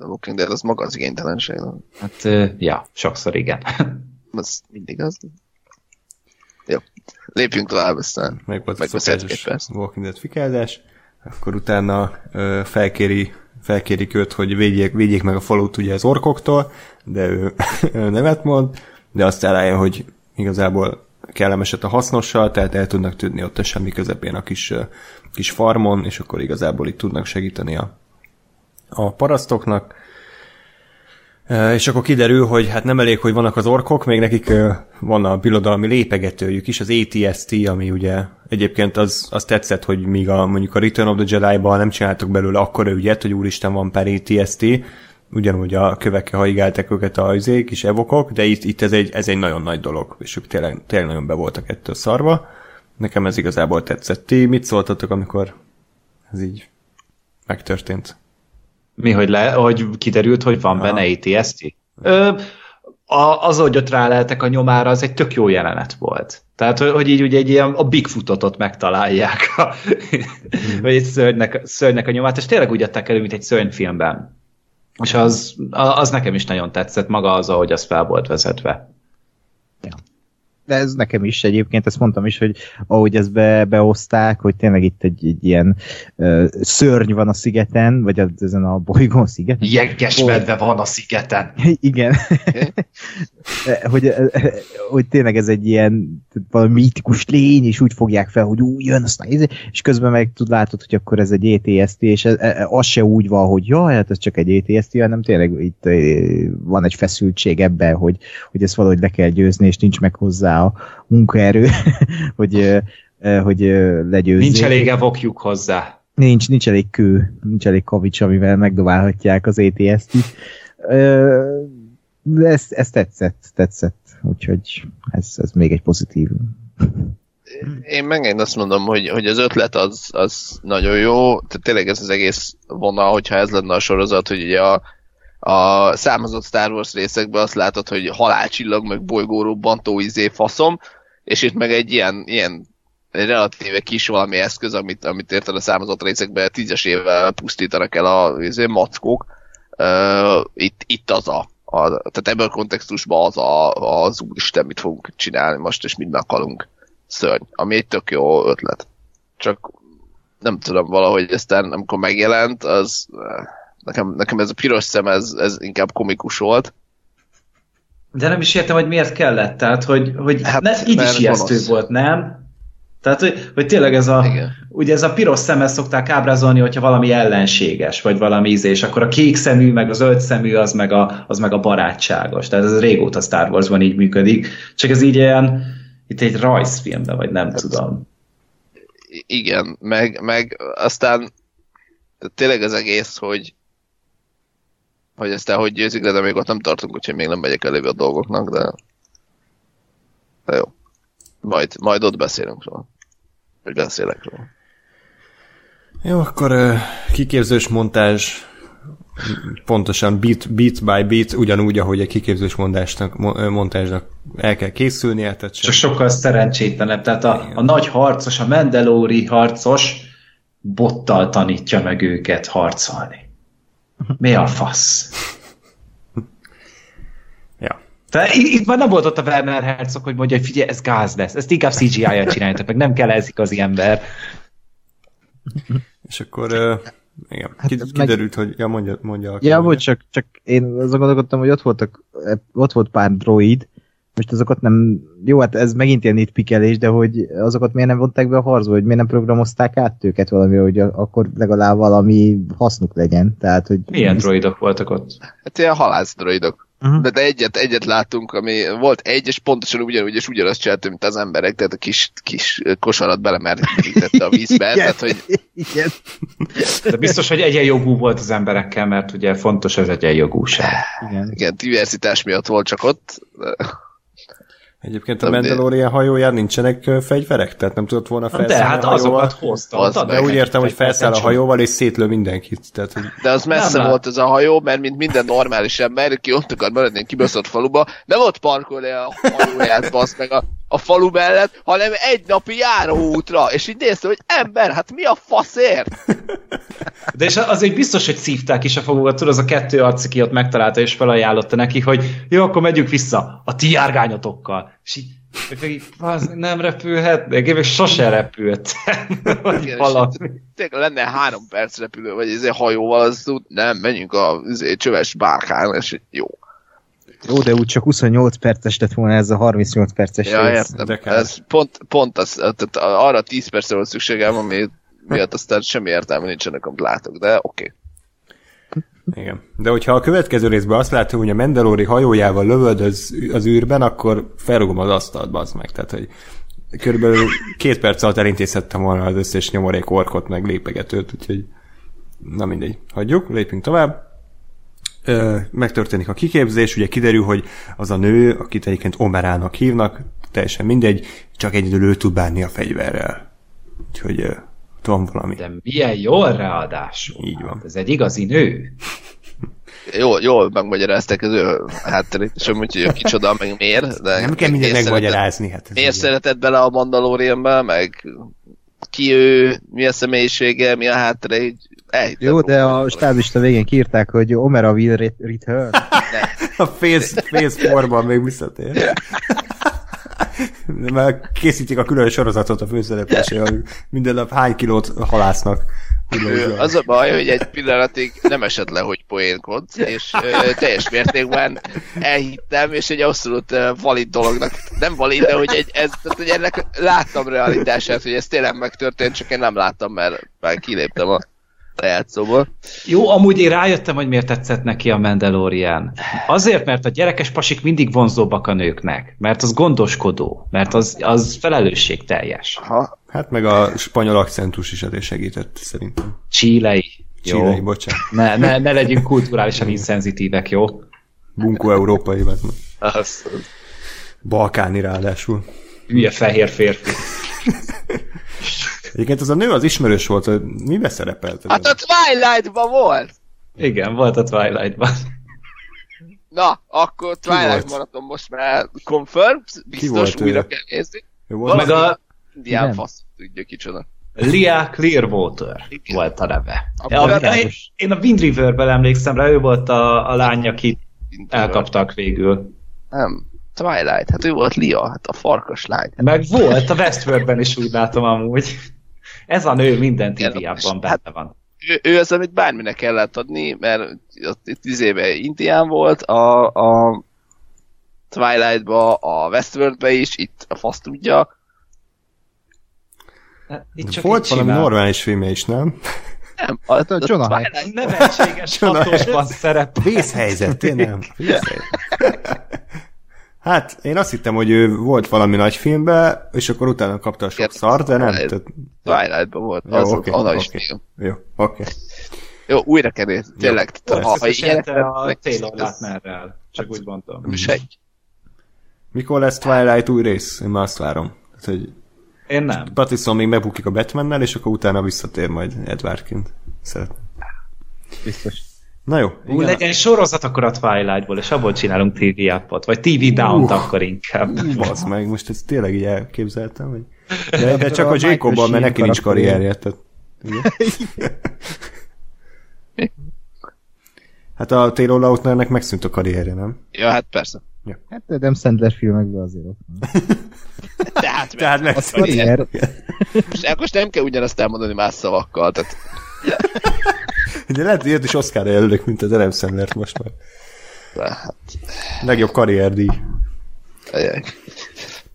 A Walking Dead az maga az igénytelenség. nem? Hát, ja, sokszor igen. [laughs] Az mindig az. Jó. Lépjünk tovább, aztán Meg volt a. Walking Dead fikázás, akkor utána ö, felkéri, felkérik őt, hogy védjék, védjék meg a falut ugye az orkoktól, de ő, [laughs] ő nemet mond, de aztán rájön, hogy igazából kellemeset a hasznossal, tehát el tudnak tűnni ott a semmi közepén a kis, kis farmon, és akkor igazából itt tudnak segíteni a, a parasztoknak. És akkor kiderül, hogy hát nem elég, hogy vannak az orkok, még nekik van a birodalmi lépegetőjük is, az ATST, ami ugye egyébként az, az tetszett, hogy míg a, mondjuk a Return of the Jedi-ban nem csináltak belőle akkora ügyet, hogy úristen van pár ATST, ugyanúgy a kövekkel haigálták őket a izék, kis evokok, de itt, itt ez, egy, ez egy nagyon nagy dolog, és ők tényleg, tényleg nagyon be voltak ettől szarva. Nekem ez igazából tetszett. Ti mit szóltatok, amikor ez így megtörtént? Mi, hogy, le, hogy kiderült, hogy van benne ATST? Ö, a, az, hogy ott ráleltek a nyomára, az egy tök jó jelenet volt. Tehát, hogy, hogy így ugye egy ilyen, a Bigfootot ott megtalálják, a, vagy egy szörnynek, szörnynek a nyomát, és tényleg úgy adták elő, mint egy szörnyfilmben. És az, az nekem is nagyon tetszett, maga az, ahogy az fel volt vezetve. De ez nekem is egyébként, ezt mondtam is, hogy ahogy ezt be, behozták, hogy tényleg itt egy, egy ilyen uh, szörny van a szigeten, vagy az, ezen a bolygón szigeten. Jegges medve van a szigeten. [laughs] Igen. [laughs] hogy, hogy tényleg ez egy ilyen valami mítikus lény, és úgy fogják fel, hogy úgy jön, aztán és közben meg tud látod, hogy akkor ez egy ATST, és ez, eh, az se úgy van, hogy jaj, hát ez csak egy ATST, hanem tényleg itt van egy feszültség ebben, hogy, hogy ezt valahogy le kell győzni, és nincs meg hozzá a munkaerő, [laughs] hogy, hogy legyőzzék. Nincs elég evokjuk hozzá. Nincs, nincs elég kő, nincs elég kavics, amivel megdobálhatják az ATS-t. Ö, De ez, ez tetszett, tetszett. Úgyhogy ez, ez még egy pozitív. Én megint azt mondom, hogy, hogy az ötlet az, az nagyon jó, tehát tényleg ez az egész vonal, hogyha ez lenne a sorozat, hogy ugye a, a számozott Star Wars részekben azt látod, hogy halálcsillag, meg bolygórobbantó izé faszom, és itt meg egy ilyen, ilyen egy relatíve kis valami eszköz, amit, amit érted a számozott részekben tízesével pusztítanak el a izé, mackók. Uh, itt, itt az a, a, tehát ebben a kontextusban az a, az úristen, mit fogunk csinálni most, és mit meghalunk szörny, ami egy tök jó ötlet. Csak nem tudom, valahogy aztán amikor megjelent, az nekem, nekem ez a piros szem, ez, ez inkább komikus volt. De nem is értem, hogy miért kellett. Tehát, hogy, hogy Hát, hát, ne, így is ijesztő gonosz. volt, nem? Tehát, hogy, hogy tényleg ez a, Igen. ugye ez a piros szemmel szokták ábrázolni, hogyha valami ellenséges, vagy valami íze, és akkor a kék szemű, meg a zöld szemű, az meg a, az meg a barátságos. Tehát ez régóta Star Warsban így működik. Csak ez így ilyen, itt egy rajzfilmben, vagy nem tudom. I- igen, meg, meg aztán tényleg az egész, hogy hogy aztán hogy győzik le, de még ott nem tartunk, úgyhogy még nem megyek elébe a dolgoknak, de de jó. Majd, majd ott beszélünk róla. Vagy beszélek róla. Jó, akkor ö, kiképzős montázs pontosan beat, beat by beat, ugyanúgy, ahogy egy kiképzős montásnak, mo- ö, montázsnak el kell készülnie, tehát Csak sokkal szerencsétlenebb. Tehát a, a nagy harcos, a Mendelóri harcos bottal tanítja meg őket harcolni. Mi a fasz? [laughs] Ja. Tehát itt, már nem volt ott a Werner Herzog, hogy mondja, hogy figyelj, ez gáz lesz. Ezt inkább CGI-jal csináljátok, meg nem kell ez igazi ember. És akkor ö, igen, Hát hát meg- kiderült, hogy ja, mondja, mondja. Ja, volt csak, csak én azon gondolkodtam, hogy ott voltak, ott volt pár droid, most azokat nem, jó, hát ez megint ilyen nitpikelés, de hogy azokat miért nem vonták be a harcba, hogy miért nem programozták át őket valami, hogy akkor legalább valami hasznuk legyen. Tehát, hogy Milyen droidok voltak ott? Hát ilyen halászdroidok. Uh-huh. De, de egyet, egyet láttunk, ami volt egy, és pontosan ugyanúgy, és ugyanazt csinálta, mint az emberek, tehát a kis, kis kosarat belemerítette a vízbe, tehát hogy Igen. De biztos, hogy egyenjogú volt az emberekkel, mert ugye fontos az egyenjogúság. Igen. igen, diversitás miatt volt csak ott. Egyébként a Mandalorian hajóján nincsenek fegyverek? Tehát nem tudott volna De felszállni hát a hajóval? azokat hozta. Az Oda meg. De úgy értem, hogy felszáll a hajóval és szétlő mindenkit. Tehát, hogy De az messze Nem volt lát. ez a hajó, mert mint minden normális ember, ki ott akar maradni egy kibaszott faluba, nem ott parkolja a hajóját, basz meg a a falu mellett, hanem egy napi járóútra, és így nézte, hogy ember, hát mi a faszért? De és azért biztos, hogy szívták is a fogokat, tudod, az a kettő arc, aki ott megtalálta és felajánlotta neki, hogy jó, akkor megyünk vissza a ti járgányotokkal. És így, ők meg így, "Az nem repülhetnek, én még sose [laughs] Igen, és valami. Tényleg lenne három perc repülő, vagy ezért hajóval, az tud, nem, menjünk a izé, csöves bárkán, és jó. Jó, de úgy csak 28 perces lett volna ez a 38 perces Ja, rész. értem. de. Ez pont, pont az, tehát arra 10 percre volt szükségem, ami miatt aztán semmi értelme nincsenek, amit látok, de oké. Okay. Igen. De hogyha a következő részben azt látom, hogy a Mandalori hajójával lövöld az, az űrben, akkor felrugom az asztalt, bazd meg. Tehát, hogy körülbelül két perc alatt elintézhettem volna az összes nyomorék orkot, meg lépegetőt, úgyhogy na mindegy. Hagyjuk, lépjünk tovább. Megtörténik a kiképzés, ugye kiderül, hogy az a nő, akit egyébként Omerának hívnak, teljesen mindegy, csak egyedül ő tud bánni a fegyverrel. Úgyhogy van valami. De milyen jól ráadásul. Így van. Hát Ez egy igazi nő. Jól, jól megmagyarázták az ő hátterét, és amúgy, hogy kicsoda, meg miért. De Nem kell mindent miért megmagyarázni. Hát ez Miért szeretett bele a Mandalorianbe, meg ki ő, mi a személyisége, mi a háttere, így elhittem. Jó, de a stábista végén kiírták, hogy Omera will re- return. A face, face forma még visszatér. Mert készítik a külön sorozatot a főszereplésével, minden nap hány kilót halásznak. Ő, az a baj, hogy egy pillanatig nem esett le, hogy poénkodsz, és ö, teljes mértékben elhittem, és egy abszolút ö, valid dolognak, nem valid, de hogy, egy, ez, tehát, hogy ennek láttam realitását, hogy ez tényleg megtörtént, csak én nem láttam, mert már kiléptem a lejátszóból. Jó, amúgy én rájöttem, hogy miért tetszett neki a Mandalorian. Azért, mert a gyerekes pasik mindig vonzóbbak a nőknek. Mert az gondoskodó. Mert az, az felelősségteljes. Ha, Hát meg a spanyol akcentus is elég segített, szerintem. Csílei. Jó. Csílei, bocsánat. Ne, ne, ne legyünk kulturálisan inszenzitívek, jó? Bunkó európai, vagy balkáni ráadásul. Hülye fehér férfi. [laughs] Egyébként az a nő az ismerős volt, hogy mibe szerepelt? hát a Twilight-ban volt! Igen, volt a Twilight-ban. Na, akkor Twilight maradom most már confirmed, biztos volt ő? újra kell nézni. Meg a Indián fasz, tudja kicsoda. Lia Clearwater Igen. volt a neve. A A, én, világos. én a Wind River-ből emlékszem rá, ő volt a, a lány, akit elkaptak végül. Nem. Twilight, hát ő volt Lia, hát a farkas lány. Meg volt a Westworldben is úgy látom amúgy. Ez a nő minden Igen, TV-ában hát- benne van. Ő, ő az, amit bárminek kellett adni, mert ott itt tíz éve indián volt, a, a Twilight-ba, a Westworld-be is, itt a fasz tudja. Itt csak volt így valami normális filmje is, nem? Nem, a, Hát a Jonah Twilight, Nevetséges hatósban szerep. Vészhelyzet, tényleg. Hát, én azt hittem, hogy ő volt valami nagy filmbe, és akkor utána kapta a sok szart, de nem. Tehát, Twilight-ban volt, Jó, az oké, okay, oké. film. jó, oké. Jó, újra kell nézni, tényleg. Tehát, ha, ha Összesente a Taylor Lautnerrel. Csak úgy mondom. nem is egy. Mikor lesz Twilight új rész? Én már azt várom. Tehát, hogy Én nem. Pattinson még megbukik a Batmannel, és akkor utána visszatér majd Edwardként. Szeretném. Biztos. Na jó. Ú, legyen sorozat akkor a Twilightból, és abból csinálunk TV appot, vagy TV Down-t akkor inkább. Basz meg, most ezt tényleg így elképzeltem, hogy... De, de csak a A Jacobbal, mert neki nincs karrierje. Tehát... Hát a Taylor Lautnernek megszűnt a karrierje, nem? Ja, hát persze. Hát Adam Sandler filmekben azért ott. [laughs] Tehát, [laughs] Tehát meg... A karrier, most, most nem kell ugyanazt elmondani más szavakkal, tehát [laughs] De lehet, hogy is Oscar jelölök, mint az Adam Sandlert most már. de, hát, Legjobb karrierdíj. ajaj.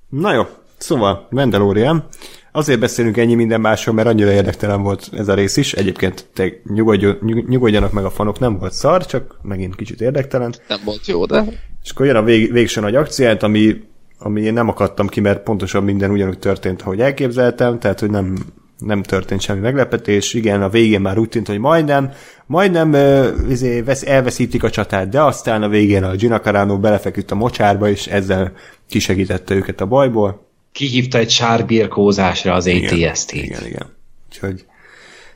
Na jó, szóval Mandalorian. Azért beszélünk ennyi minden másról, mert annyira érdektelen volt ez a rész is. Egyébként te nyugodjon, nyug- nyugodjanak meg a fanok, nem volt szar, csak megint kicsit érdektelen. nem volt jó, de És akkor jön a vég, végső nagy akciát, ami, ami én nem akadtam ki, mert pontosan minden ugyanúgy történt, ahogy elképzeltem, tehát hogy nem, nem történt semmi meglepetés. Igen, a végén már úgy tűnt, hogy majdnem, majdnem izé, vesz, elveszítik a csatát, de aztán a végén a Gina Carano belefeküdt a mocsárba, és ezzel kisegítette őket a bajból. Kihívta egy sárbírkózásra az ATST-t. Igen, igen. Úgyhogy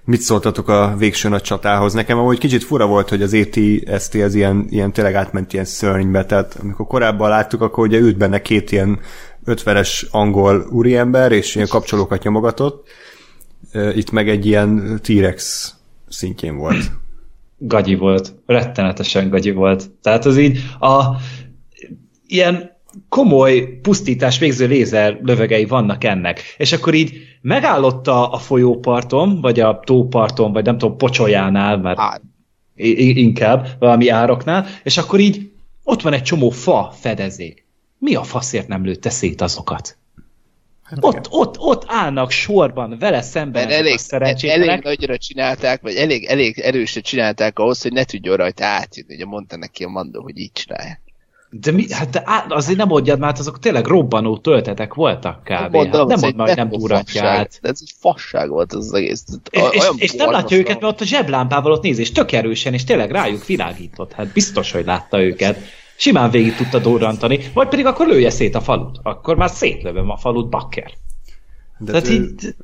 mit szóltatok a végső nagy csatához? Nekem amúgy kicsit fura volt, hogy az ATST az ilyen, ilyen tényleg átment ilyen szörnybe, tehát amikor korábban láttuk, akkor ugye ült benne két ilyen 50-es angol úriember, és ilyen kapcsolókat nyomogatott. Itt meg egy ilyen T-rex szintjén volt. Gagyi volt. Rettenetesen gagyi volt. Tehát az így a ilyen komoly pusztítás végző lézer lövegei vannak ennek. És akkor így megállott a, a folyóparton, vagy a tóparton, vagy nem tudom, pocsolyánál, mert inkább valami ároknál, és akkor így ott van egy csomó fa fedezék. Mi a faszért nem lőtte szét azokat? Hát ott, ott, ott állnak sorban vele szemben Mert elég, elég nagyra csinálták, vagy elég, elég erősen csinálták ahhoz, hogy ne tudjon rajta átjönni. Ugye mondta neki a mandó, hogy így csinálják. De mi, hát de á, azért nem mondjad, mert azok tényleg robbanó töltetek voltak kb. Mondom, hát nem mondd hogy nem durantja át. De ez egy fasság volt az, az egész. És, és, és nem látja őket, mert ott a zseblámpával ott néz, és tök erősen, és tényleg rájuk világított. Hát biztos, hogy látta őket. Simán végig tudta durrantani, vagy pedig akkor lője szét a falut. Akkor már szétlövöm a falut, bakker. De Tehát ő... így,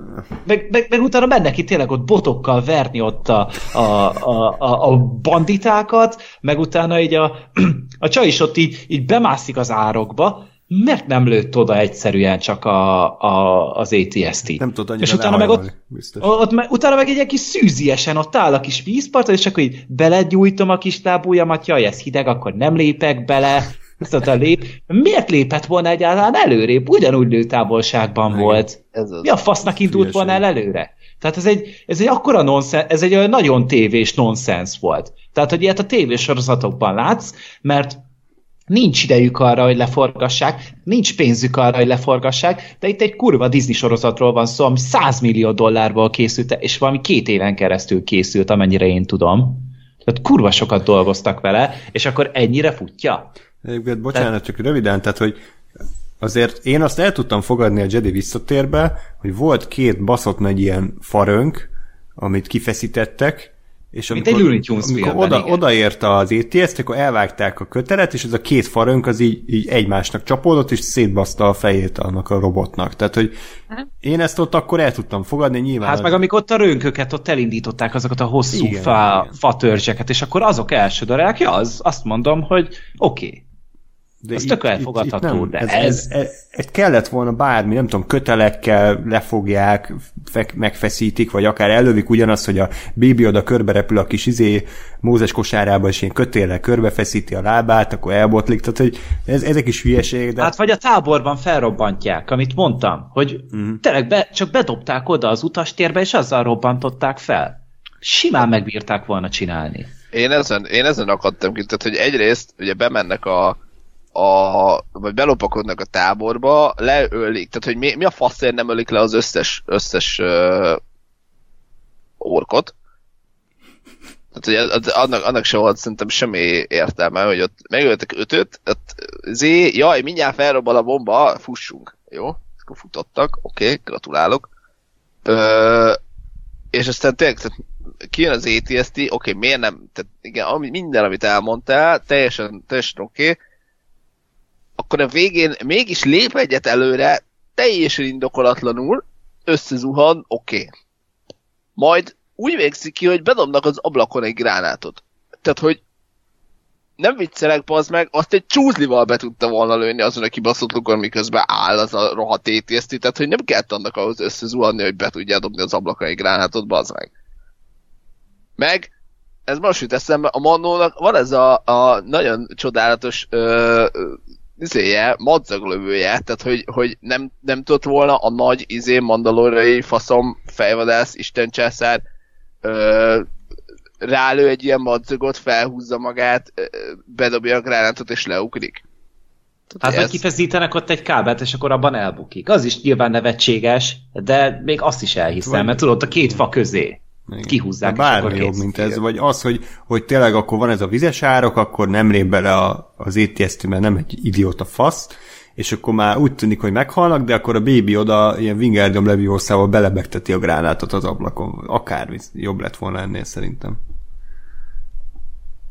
meg, meg, meg, utána mennek ki tényleg ott botokkal verni ott a, a, a, a, a banditákat, meg utána így a, [clears throat] a csaj is ott így, így bemászik az árokba, mert nem lőtt oda egyszerűen csak a, a, az ATST. Nem tudod És utána meg ott, ott, ott, utána meg egy ilyen kis szűziesen ott áll a kis vízparton, és akkor így belegyújtom a kis lábújamat, jaj, ez hideg, akkor nem lépek bele, a lép. Miért lépett volna egyáltalán előrébb? Ugyanúgy lőtávolságban Igen. volt. Ez az Mi a fasznak indult volna el előre? Tehát ez egy, ez egy akkora nonsens, ez egy olyan nagyon tévés nonsens volt. Tehát, hogy ilyet a tévés sorozatokban látsz, mert nincs idejük arra, hogy leforgassák, nincs pénzük arra, hogy leforgassák, de itt egy kurva Disney sorozatról van szó, ami 100 millió dollárból készült, és valami két éven keresztül készült, amennyire én tudom. Tehát kurva sokat dolgoztak vele, és akkor ennyire futja. Egyébként bocsánat, csak röviden, tehát hogy azért én azt el tudtam fogadni a Jedi visszatérbe, hogy volt két baszott nagy ilyen farönk, amit kifeszítettek, és amikor, Mint egy Looney Tunes amikor filmben, oda, odaért az ETS-t, akkor elvágták a kötelet, és ez a két farönk az így, így egymásnak csapódott, és szétbaszta a fejét annak a robotnak. Tehát, hogy én ezt ott akkor el tudtam fogadni, nyilván... Hát az... meg amikor ott a rönköket ott elindították azokat a hosszú igen, fa, igen. fa törzseket, és akkor azok elsödörelek, ja, az, azt mondom, hogy oké. Okay de ez itt, tök elfogadható, itt, itt nem, de ez, ez... ez... Ez kellett volna bármi, nem tudom, kötelekkel lefogják, fek, megfeszítik, vagy akár elővik ugyanaz, hogy a bébi oda körbe repül a kis izé Mózes kosárába, és ilyen kötéllel körbefeszíti a lábát, akkor elbotlik, tehát hogy ez, ezek is hülyeség. De... Hát vagy a táborban felrobbantják, amit mondtam, hogy uh-huh. tényleg be, csak bedobták oda az utastérbe, és azzal robbantották fel. Simán megbírták volna csinálni. Én ezen, én ezen akadtam ki, tehát hogy egyrészt ugye bemennek a a, vagy belopakodnak a táborba, leölik, tehát hogy mi, mi a faszért nem ölik le az összes, összes uh, orkot. Tehát, hogy az, annak, annak se volt szerintem semmi értelme, hogy ott megöltek ötöt, ott zé, jaj, mindjárt felrobban a bomba, fussunk. Jó? Akkor futottak, oké, okay, gratulálok. Ö, és aztán tényleg, tehát kijön az ATST, oké, okay, miért nem, tehát igen, ami, minden, amit elmondtál, teljesen, teljesen oké, okay, akkor a végén mégis lép egyet előre, teljesen indokolatlanul, összezuhan, oké. Okay. Majd úgy végzik ki, hogy bedobnak az ablakon egy gránátot. Tehát, hogy nem viccelek, az meg, azt egy csúzlival be tudta volna lőni azon a kibaszott lukon, miközben áll az a rohadt ATST, tehát hogy nem kellett annak ahhoz összezuhanni, hogy be tudja dobni az ablakon egy gránátot, bazd meg. Meg, ez most jut eszembe, a Mannónak van ez a, a nagyon csodálatos ö, izéje, madzaglövője, tehát hogy, hogy nem, nem tudott volna a nagy izé mandalorai faszom fejvadász istencsászár ö, rálő egy ilyen madzagot, felhúzza magát, ö, bedobja a gránátot és leugrik. Tehát, hát ez... kifeszítenek ott egy kábelt, és akkor abban elbukik. Az is nyilván nevetséges, de még azt is elhiszem, Vagy... mert tudod, a két fa közé. Igen. kihúzzák. Bármi és jobb, mint ez, vagy az, hogy, hogy tényleg akkor van ez a vizes árok, akkor nem lép bele a, az ATST, mert nem egy idióta fasz, és akkor már úgy tűnik, hogy meghalnak, de akkor a baby oda ilyen Wingardium Leviosa-val belebegteti a gránátot az ablakon. Akár jobb lett volna ennél szerintem.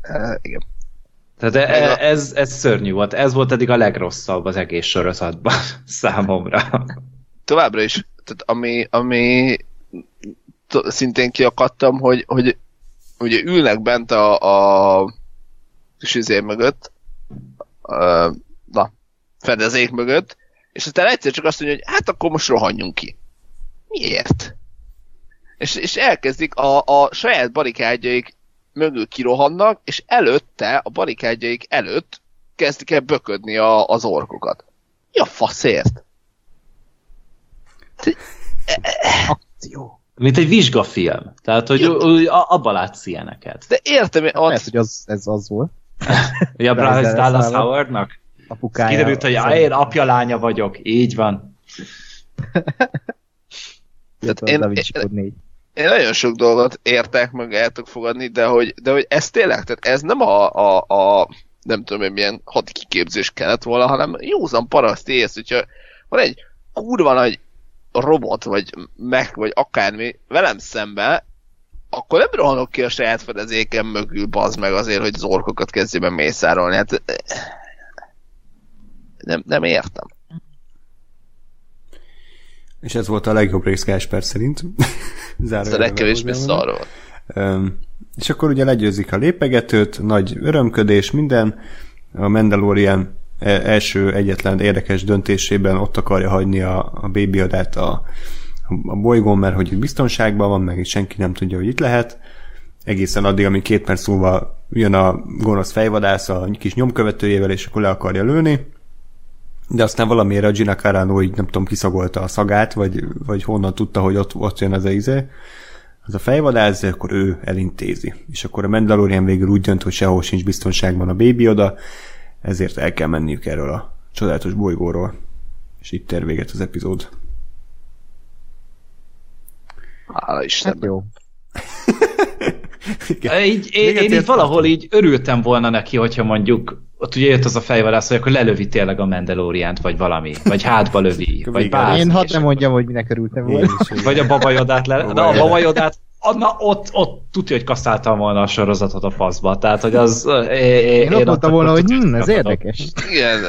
Uh, igen. Tehát e, ez, ez szörnyű volt. Ez volt eddig a legrosszabb az egész sorozatban [laughs] számomra. Továbbra is, tehát ami, ami szintén kiakadtam, hogy, hogy ugye ülnek bent a, a kis izé mögött, a, na, fedezék mögött, és aztán egyszer csak azt mondja, hogy hát akkor most rohanjunk ki. Miért? És, és elkezdik a, a saját barikádjaik mögül kirohannak, és előtte, a barikádjaik előtt kezdik el böködni a, az orkokat. Mi a faszért? Akció. Mint egy vizsgafilm. Tehát, hogy úgy, a- abba látsz ilyeneket. De értem, Lehet, ott, hogy az, ez az volt. [laughs] Ugye a Bryce Dallas Dallas Howard. Howardnak? Apukája. Kiderült, hogy á, én apja lánya vagyok. Így van. Tehát én, én- Da Vinci Code 4. én nagyon sok dolgot értek, meg el tudok fogadni, de hogy, de hogy ez tényleg, tehát ez nem a, a, a nem tudom én milyen hadi kiképzés kellett volna, hanem józan paraszt ész, hogyha van egy kurva nagy robot, vagy meg, vagy akármi velem szemben, akkor nem rohanok ki a saját fedezéken mögül, bazd meg azért, hogy az orkokat kezdjében mészárolni. Hát eh, nem, nem értem. És ez volt a legjobb rész Gásper szerint. Ez a legkevésbé szar volt. És akkor ugye legyőzik a lépegetőt, nagy örömködés, minden. A Mandalorian első egyetlen érdekes döntésében ott akarja hagyni a, a baby adát a, a bolygón, mert hogy biztonságban van, meg senki nem tudja, hogy itt lehet. Egészen addig, amíg két perc múlva jön a gonosz fejvadász a kis nyomkövetőjével, és akkor le akarja lőni. De aztán valamiért a Gina Carano így nem tudom, kiszagolta a szagát, vagy, vagy honnan tudta, hogy ott, ott jön az a izé az a fejvadász, akkor ő elintézi. És akkor a Mandalorian végül úgy dönt, hogy sehol sincs biztonságban a baby oda, ezért el kell menniük erről a csodálatos bolygóról. És itt ér véget az epizód. Hála Hát Istennek. jó. [laughs] Igen. Így, én, Még én itt valahol így örültem volna neki, hogyha mondjuk ott ugye jött az a fejvadász, hogy akkor lelövi tényleg a Mandaloriant, vagy valami, vagy hátba lövi, vagy bármi. Én hadd és nem mondjam, hogy minek örültem volna. Vagy a babajodát le... De a Babajodát. Na ott, ott tudja, hogy kaszáltam volna a sorozatot a faszba. Tehát, hogy az... Én, Én ott mondtam volna, hogy hm, ez érdekes. Igen.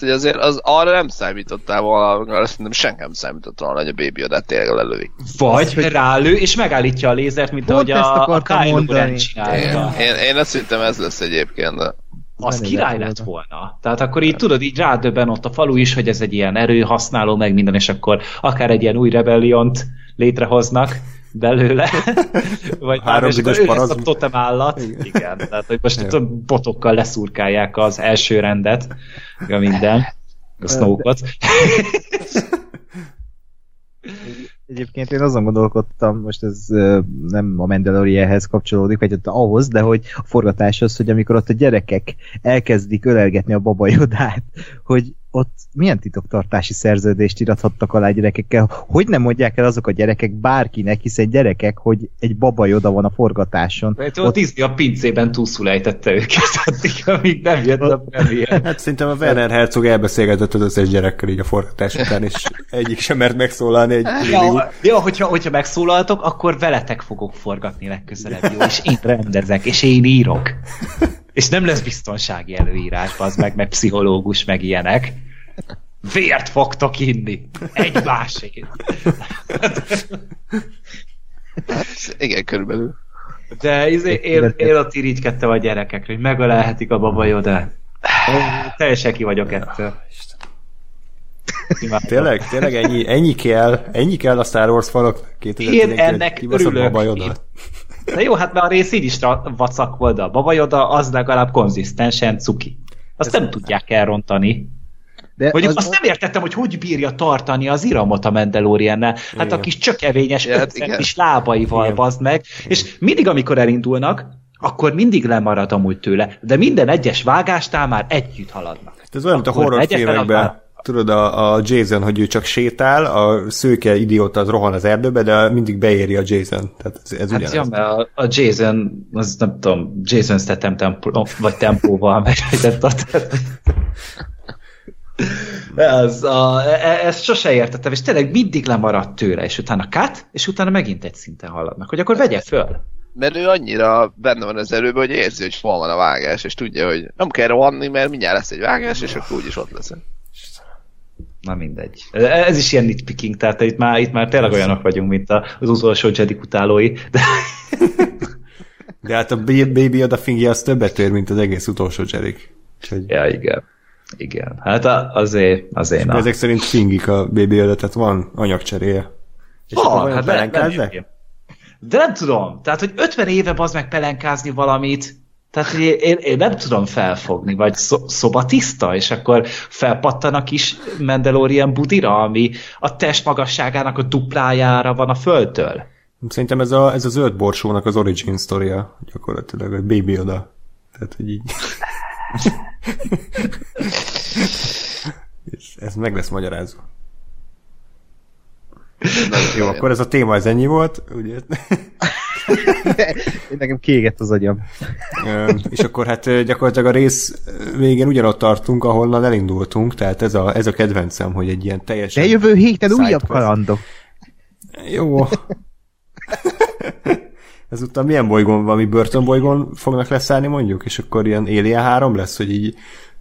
hogy azért az, arra nem számítottál volna, arra szerintem senki nem számított volna, hogy a baby odát tényleg lelövi. Vagy rálő, és megállítja a lézert, mint Pont ahogy a, a Kylo. Ren csinálta. Én, én azt hittem ez lesz egyébként, de Az Nem király lett lett volna. Tehát akkor így tudod, így rádöbben ott a falu is, hogy ez egy ilyen erőhasználó, meg minden, és akkor akár egy ilyen új rebelliont létrehoznak belőle. [laughs] Vagy Három ő lesz a parazm. totem állat. Igen. Igen. Tehát, hogy most a botokkal leszurkálják az első rendet, ja minden, a Snoke-ot. [laughs] Egyébként én azon gondolkodtam, most ez nem a Mandalorianhez kapcsolódik, vagy ott ahhoz, de hogy a forgatás az, hogy amikor ott a gyerekek elkezdik ölelgetni a babajodát, hogy ott milyen titoktartási szerződést irathattak alá a gyerekekkel, hogy nem mondják el azok a gyerekek bárkinek, hiszen gyerekek, hogy egy babajoda van a forgatáson. Mert ott Disney a pincében túlszul ejtette őket, [laughs] addig, amíg nem jött a premier. Hát szerintem a Werner Herzog elbeszélgetett az összes gyerekkel így a forgatás után, és egyik sem mert megszólalni egy Ja, ja hogyha, hogyha megszólaltok, akkor veletek fogok forgatni legközelebb, jó? És én rendezek, és én írok. [laughs] És nem lesz biztonsági előírás, az meg, meg pszichológus, meg ilyenek. Vért fogtok inni. Egymásért. igen, körülbelül. De izé, én, én ott irigykedtem a gyerekekre, hogy megölelhetik a babajodát. Teljesen ki vagyok ettől. Imádom. Tényleg, tényleg ennyi, ennyi kell, ennyi kell a Star Wars falak Én ennek örülök. Babajoda. Én- De jó, hát mert a rész így is vacak volt, de a babajoda az legalább konzisztensen cuki. Azt nem tudják elrontani. De Mondjuk azt nem értettem, hogy hogy bírja tartani az iramot a Mandaloriannel. Hát Igen. a kis csökevényes, Ja, hát igen. kis lábaival Igen. bazd meg, és mindig, amikor elindulnak, akkor mindig lemarad amúgy tőle, de minden egyes vágásnál már együtt haladnak. Hát Ez olyan, mint a horrorfilmekben, tudod, a, a Jason, hogy ő csak sétál, a szőke idióta az rohan az erdőbe, de mindig beéri a Jason. Tehát ez, ez Hát ugyanaz. ja, mert a, a Jason, az nem tudom, Jason Statham tempó, vagy tempóval megfejtett a De az, a, e- ezt sose értettem, és tényleg mindig lemaradt tőle, és utána cut, és utána megint egy szinten haladnak, hogy akkor vegye föl. Mert ő annyira benne van az erőben, hogy érzi, hogy hol van a vágás, és tudja, hogy nem kell rohanni, mert mindjárt lesz egy vágás, és akkor úgyis ott lesz. Na mindegy. Ez is ilyen nitpicking, tehát itt már, itt már tényleg olyanok vagyunk, mint a- az utolsó Jedi utálói, de De hát a Baby Yoda fingja az többet ér, mint az egész utolsó Jerik. Úgyhogy ja, igen. Igen, hát azért, azért na. Ezek szerint fingik a BB tehát van anyagcseréje. És Van, hát nem- De nem tudom, tehát, hogy 50 éve az meg pelenkázni valamit, tehát hogy én, én nem tudom felfogni, vagy szo- szobatiszta, és akkor felpattan a kis Mandalorian budira, ami a test magasságának a duplájára van a földtől. Szerintem ez a, ez a zöld borsónak az origin sztoria, gyakorlatilag, a Baby Yoda. Tehát, hogy így... [laughs] ez, ez meg lesz magyarázva. Jó, akkor ez a téma, ez ennyi volt, ugye? Nekem kiégett az agyam. És akkor hát gyakorlatilag a rész végén ugyanott tartunk, ahonnan elindultunk, tehát ez a, ez a kedvencem, hogy egy ilyen teljesen... De jövő héten újabb kalandok. Jó. Ezután milyen bolygón, valami börtönbolygón fognak leszállni mondjuk, és akkor ilyen Alien 3 lesz, hogy így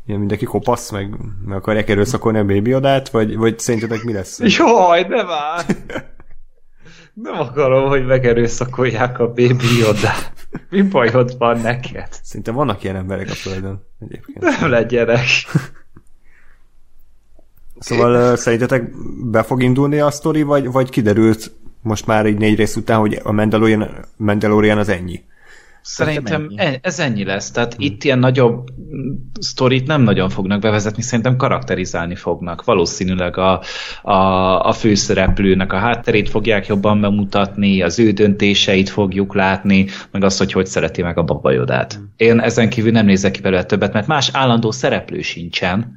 ilyen mindenki kopasz, meg, meg akarják erőszakolni a Baby Yodát, vagy, vagy szerintetek mi lesz? [laughs] Jaj, ne már! Nem akarom, hogy megerőszakolják a baby Yodát. Mi bajod van neked? Szerintem vannak ilyen emberek a Földön egyébként. Nem legyenek. Szóval szerintetek be fog indulni a sztori, vagy, vagy kiderült most már egy négy rész után, hogy a Mandalorian, Mandalorian az ennyi? Szerintem ennyi. e- ez ennyi lesz. Tehát hmm. itt ilyen nagyobb mm, sztorit nem nagyon fognak bevezetni, szerintem karakterizálni fognak. Valószínűleg a, a, a főszereplőnek a hátterét fogják jobban bemutatni, az ő döntéseit fogjuk látni, meg azt, hogy hogy szereti meg a babajodát. Hmm. Én ezen kívül nem nézek ki belőle többet, mert más állandó szereplő sincsen.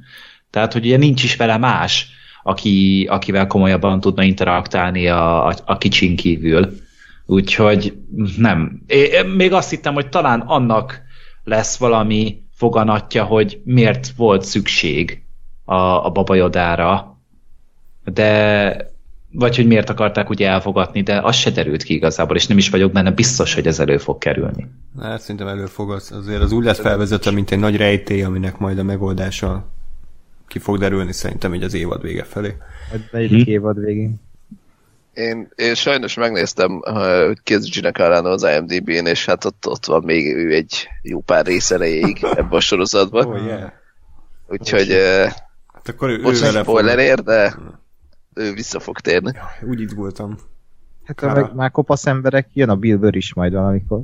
Tehát, hogy ugye nincs is vele más, aki, akivel komolyabban tudna interaktálni a, a, a kicsin kívül. Úgyhogy nem. É, még azt hittem, hogy talán annak lesz valami foganatja, hogy miért volt szükség a, a babajodára, de vagy hogy miért akarták ugye elfogatni, de az se derült ki igazából, és nem is vagyok benne biztos, hogy ez elő fog kerülni. Hát szerintem elő fog az, azért az úgy lesz felvezetve, mint egy nagy rejtély, aminek majd a megoldása ki fog derülni szerintem így az évad vége felé. Vagy negyedik évad végén. Én, én sajnos megnéztem, uh, hogy ki az Gina Carano az IMDb-n, és hát ott, ott van még ő egy jó pár rész erejéig ebben a sorozatban. Oh, yeah. Úgyhogy uh, Hát akkor ő, most ő egy vele fog. spoilerért, de ő vissza fog térni. Úgy itt voltam. Hát ha meg már kopasz emberek, jön a Bill Burr is majd valamikor.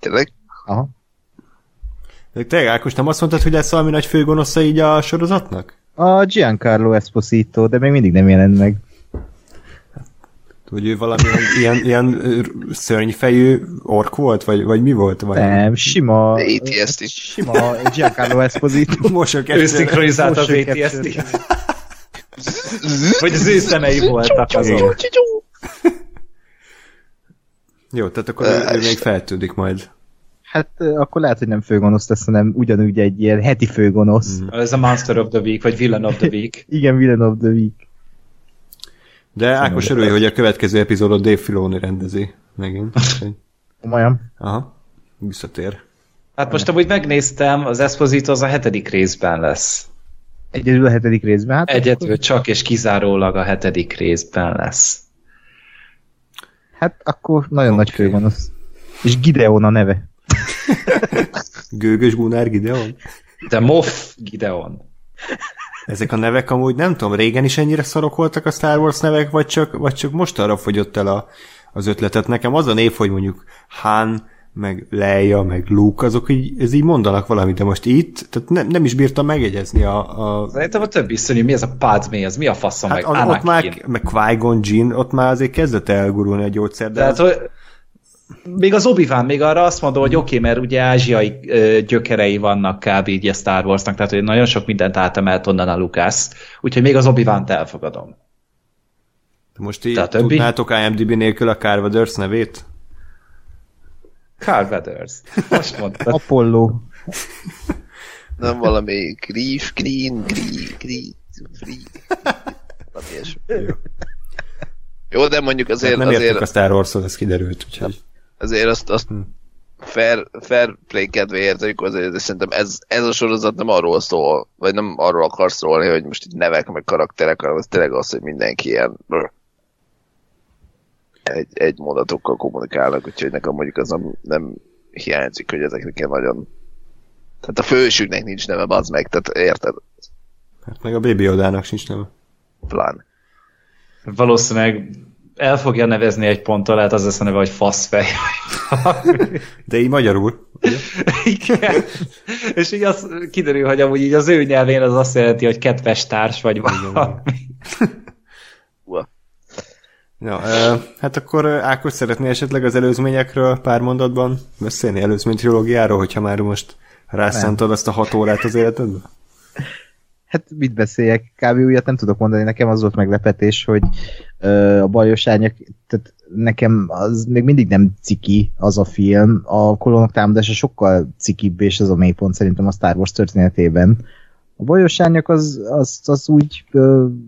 Tényleg? Aha. De te, Ákos, nem azt mondtad, hogy lesz valami nagy főgonosza így a sorozatnak? A Giancarlo Esposito, de még mindig nem jelent meg. Hogy ő valami ilyen, ilyen szörnyfejű ork volt, vagy, vagy mi volt? Vagy Nem, sima... ATST. Sima Giancarlo Esposito. [laughs] Mosok Ő egyszer. szinkronizálta az ATST-t. Vagy az ő szemei voltak azok. Jó, tehát akkor ő, ő még feltűnik majd. Hát akkor lehet, hogy nem főgonosz lesz, hanem ugyanúgy egy ilyen heti főgonosz. Mm. Ez a Monster of the Week, vagy Villain of the Week. [laughs] Igen, Villain of the Week. De Ákos örülj, hogy a következő epizódot Dave Filoni rendezi megint. [laughs] Komolyan. Aha, visszatér. Hát most amúgy megnéztem, az Esposito az a hetedik részben lesz. Egyedül a hetedik részben. Hát Egyedül csak és kizárólag a hetedik részben lesz. Hát akkor nagyon Oké. nagy főgonosz. És Gideon a neve. [laughs] Gőgös Gunnar Gideon? De Moff Gideon. Ezek a nevek amúgy nem tudom, régen is ennyire szarok voltak a Star Wars nevek, vagy csak, vagy csak most arra fogyott el a, az ötletet. Nekem az a név, hogy mondjuk Han, meg Leia, meg Luke, azok így, ez így mondanak valamit, de most itt, tehát nem, nem is bírtam megjegyezni a, a Szerintem a többi iszonyú, mi ez a Padmé, az mi a faszom, hát meg az, Anakin. ott már, meg Qui-Gon Jinn, ott már azért kezdett elgurulni a gyógyszer, de Tehát, az, hogy még az obi még arra azt mondom, hogy oké, okay, mert ugye ázsiai ö, gyökerei vannak kb. így a Star Warsnak, tehát hogy nagyon sok mindent átemelt onnan a Lucas, úgyhogy még az obi elfogadom. most így de többi? tudnátok IMDb nélkül a Carvaders nevét? Carl Weathers. Most mondtad. Apollo. Nem valami Grief, Green, Green, Green, Free. Valami. Jó, de mondjuk Tehát azért, nem értük azért, a Star Wars-ot, ez kiderült, úgyhogy azért azt, azt Hm. fair, fair play kedvéért, amikor azért de szerintem ez, ez a sorozat nem arról szól, vagy nem arról akar szólni, hogy most itt nevek, meg karakterek, hanem az tényleg az, hogy mindenki ilyen egy, egy mondatokkal kommunikálnak, úgyhogy nekem mondjuk az nem, nem hiányzik, hogy ezeknek ilyen nagyon Tehát a fősüknek nincs neve, az meg, tehát érted? Hát meg a Baby Yodának sincs neve. Plán. Valószínűleg el fogja nevezni egy ponttal, lehet az lesz a neve, hogy faszfej. [laughs] De így magyarul. ugye? Igen. És így az kiderül, hogy amúgy így az ő nyelvén az azt jelenti, hogy kedves társ vagy valami. Ja, hát akkor Ákos szeretné esetleg az előzményekről pár mondatban beszélni, előzmény trilógiáról, hogyha már most rászántad azt a hat órát az életedbe? Hát mit beszéljek? Kb. újat nem tudok mondani. Nekem az volt meglepetés, hogy a bajos árnyak, tehát nekem az még mindig nem ciki az a film. A kolonok támadása sokkal cikibb, és ez a mélypont szerintem a Star Wars történetében. A bajos árnyak az, az, az úgy,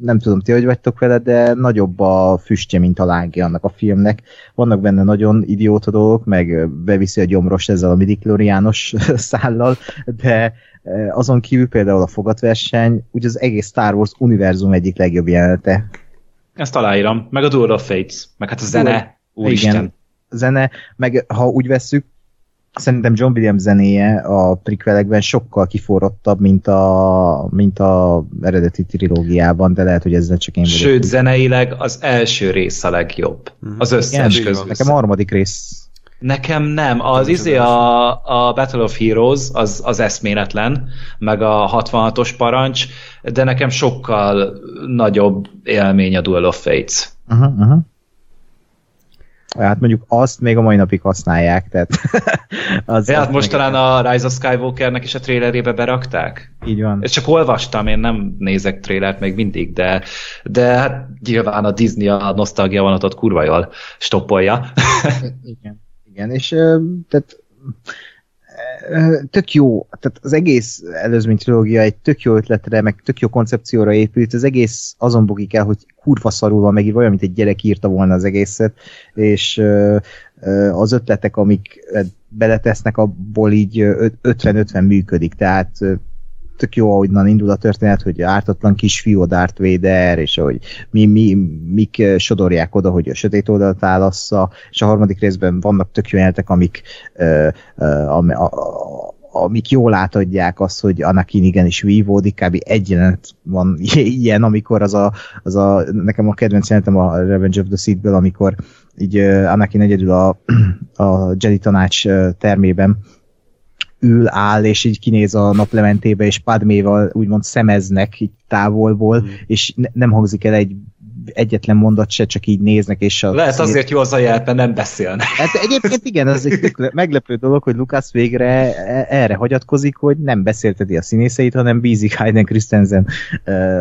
nem tudom ti, hogy vagytok vele, de nagyobb a füstje, mint a lángja annak a filmnek. Vannak benne nagyon idióta dolgok, meg beviszi a gyomros ezzel a midikloriános [laughs] szállal, de azon kívül például a fogatverseny, úgy az egész Star Wars univerzum egyik legjobb jelenete. Ezt aláírom. Meg a Duel of Fates. Meg hát a zene. Úristen. Igen, zene, meg ha úgy vesszük, szerintem John Williams zenéje a prequelekben sokkal kiforrottabb, mint a, mint a eredeti trilógiában, de lehet, hogy ezzel csak én vagyok. Sőt, zeneileg az első rész a legjobb. Az összes Igen, közül. Nekem a harmadik rész Nekem nem. Az izé a, a Battle of Heroes az, az eszméletlen, meg a 66-os parancs, de nekem sokkal nagyobb élmény a Duel of Fates. Uh-huh, uh-huh. Hát mondjuk azt még a mai napig használják, tehát [laughs] az, Ja, hát most talán a Rise of Skywalkernek is a trailerébe berakták. Így van. Ezt csak olvastam, én nem nézek trailert még mindig, de, de hát nyilván a Disney a nosztalgia vonatot kurva jól stoppolja. [laughs] Igen, igen, és tehát tök jó, tehát az egész előzmény trilógia egy tök jó ötletre, meg tök jó koncepcióra épült, az egész azon bukik el, hogy kurva szarul van megírva, olyan, mint egy gyerek írta volna az egészet, és az ötletek, amik beletesznek, abból így ö, 50-50 működik, tehát tök jó, ahonnan indul a történet, hogy ártatlan kisfiú, Darth Vader, és hogy mi, mi, mik eh, sodorják oda, hogy a sötét oldalt válassza, és a harmadik részben vannak tök jó jelenetek, amik, uh, uh, am, a, a, amik jól átadják azt, hogy Anakin igenis vívódik, kb. egy jelenet van [laughs] ilyen, amikor az a, az a nekem a kedvenc jelenetem a Revenge of the Sith-ből, amikor így uh, Anakin egyedül a, [clears throat] a Jedi tanács uh, termében ül, áll, és így kinéz a naplementébe, és Padméval úgymond szemeznek így távolból, mm. és ne, nem hangzik el egy egyetlen mondat se, csak így néznek, és a Lehet azért jó az a jel, mert nem beszélnek. Hát egyébként igen, az egy meglepő dolog, hogy Lucas végre e- erre hagyatkozik, hogy nem beszélteti a színészeit, hanem bízik Hayden Christensen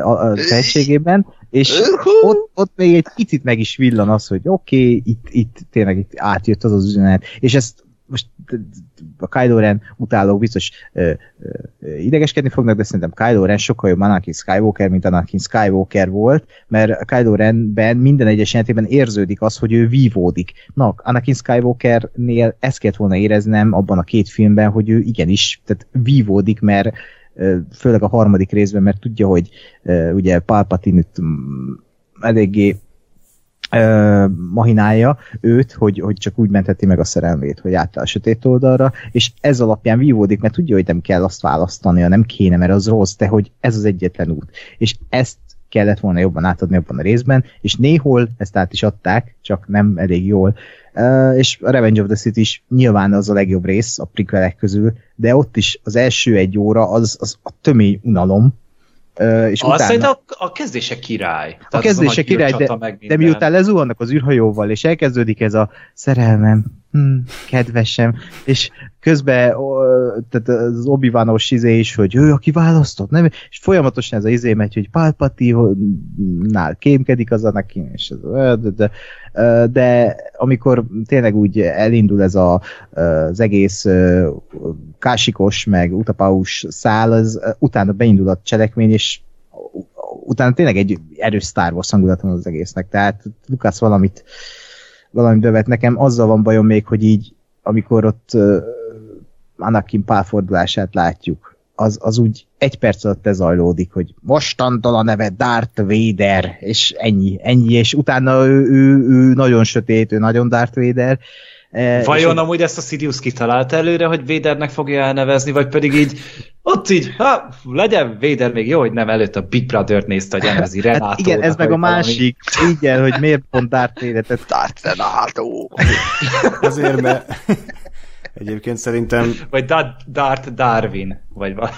a tehetségében, és ott, ott még egy picit meg is villan az, hogy oké, okay, itt, itt tényleg itt átjött az az üzenet, és ezt most a Kylo Ren utálók biztos ö, ö, idegeskedni fognak, de szerintem Kylo Ren sokkal jobb Anakin Skywalker, mint Anakin Skywalker volt, mert Kylo Renben minden egyes jelentében érződik az, hogy ő vívódik. Na, Anakin Skywalkernél ezt kellett volna éreznem abban a két filmben, hogy ő igenis, tehát vívódik, mert főleg a harmadik részben, mert tudja, hogy ugye Palpatine mm, eléggé ö, mahinálja őt, hogy, hogy csak úgy mentheti meg a szerelmét, hogy átáll a sötét oldalra, és ez alapján vívódik, mert tudja, hogy nem kell azt választania, nem kéne, mert az rossz, de hogy ez az egyetlen út. És ezt kellett volna jobban átadni abban a részben, és néhol ezt át is adták, csak nem elég jól. Uh, és a Revenge of the City is nyilván az a legjobb rész a prequelek közül, de ott is az első egy óra az, az a tömény unalom, és Azt utána... szerintem a, a kezdése király. Tehát A kezdése király, de, de miután lezuhannak az űrhajóval, és elkezdődik ez a szerelmem, hm, kedvesem, és közben tehát az obi izé is, hogy ő, aki választott, nem? És folyamatosan ez a izé megy, hogy Palpatine-nál kémkedik az Anakin, és ez, de, de, de amikor tényleg úgy elindul ez a, az egész kásikos, meg utapaus szál, az utána beindul a cselekmény, és utána tényleg egy erős Star Wars hangulat van az egésznek, tehát Lucas valamit valamit bevet nekem, azzal van bajom még, hogy így amikor ott uh, Anakin pálfordulását látjuk, az, az úgy egy perc alatt lezajlódik, hogy mostantól a neve Darth Vader, és ennyi, ennyi, és utána ő, ő, ő nagyon sötét, ő nagyon Darth Vader. E, Vajon és amúgy ezt a Sidious kitalálta előre, hogy Vadernek fogja elnevezni, vagy pedig így, ott így, ha, legyen Vader még jó, hogy nem előtt a Big Brother-t nézte, hogy elnevezi Renato. Hát igen, ez meg a másik, igen, hogy miért pont Darth Vader, tehát Darth Renato. Azért, mert egyébként szerintem Vagy Da- Darth Darwin, vagy valami.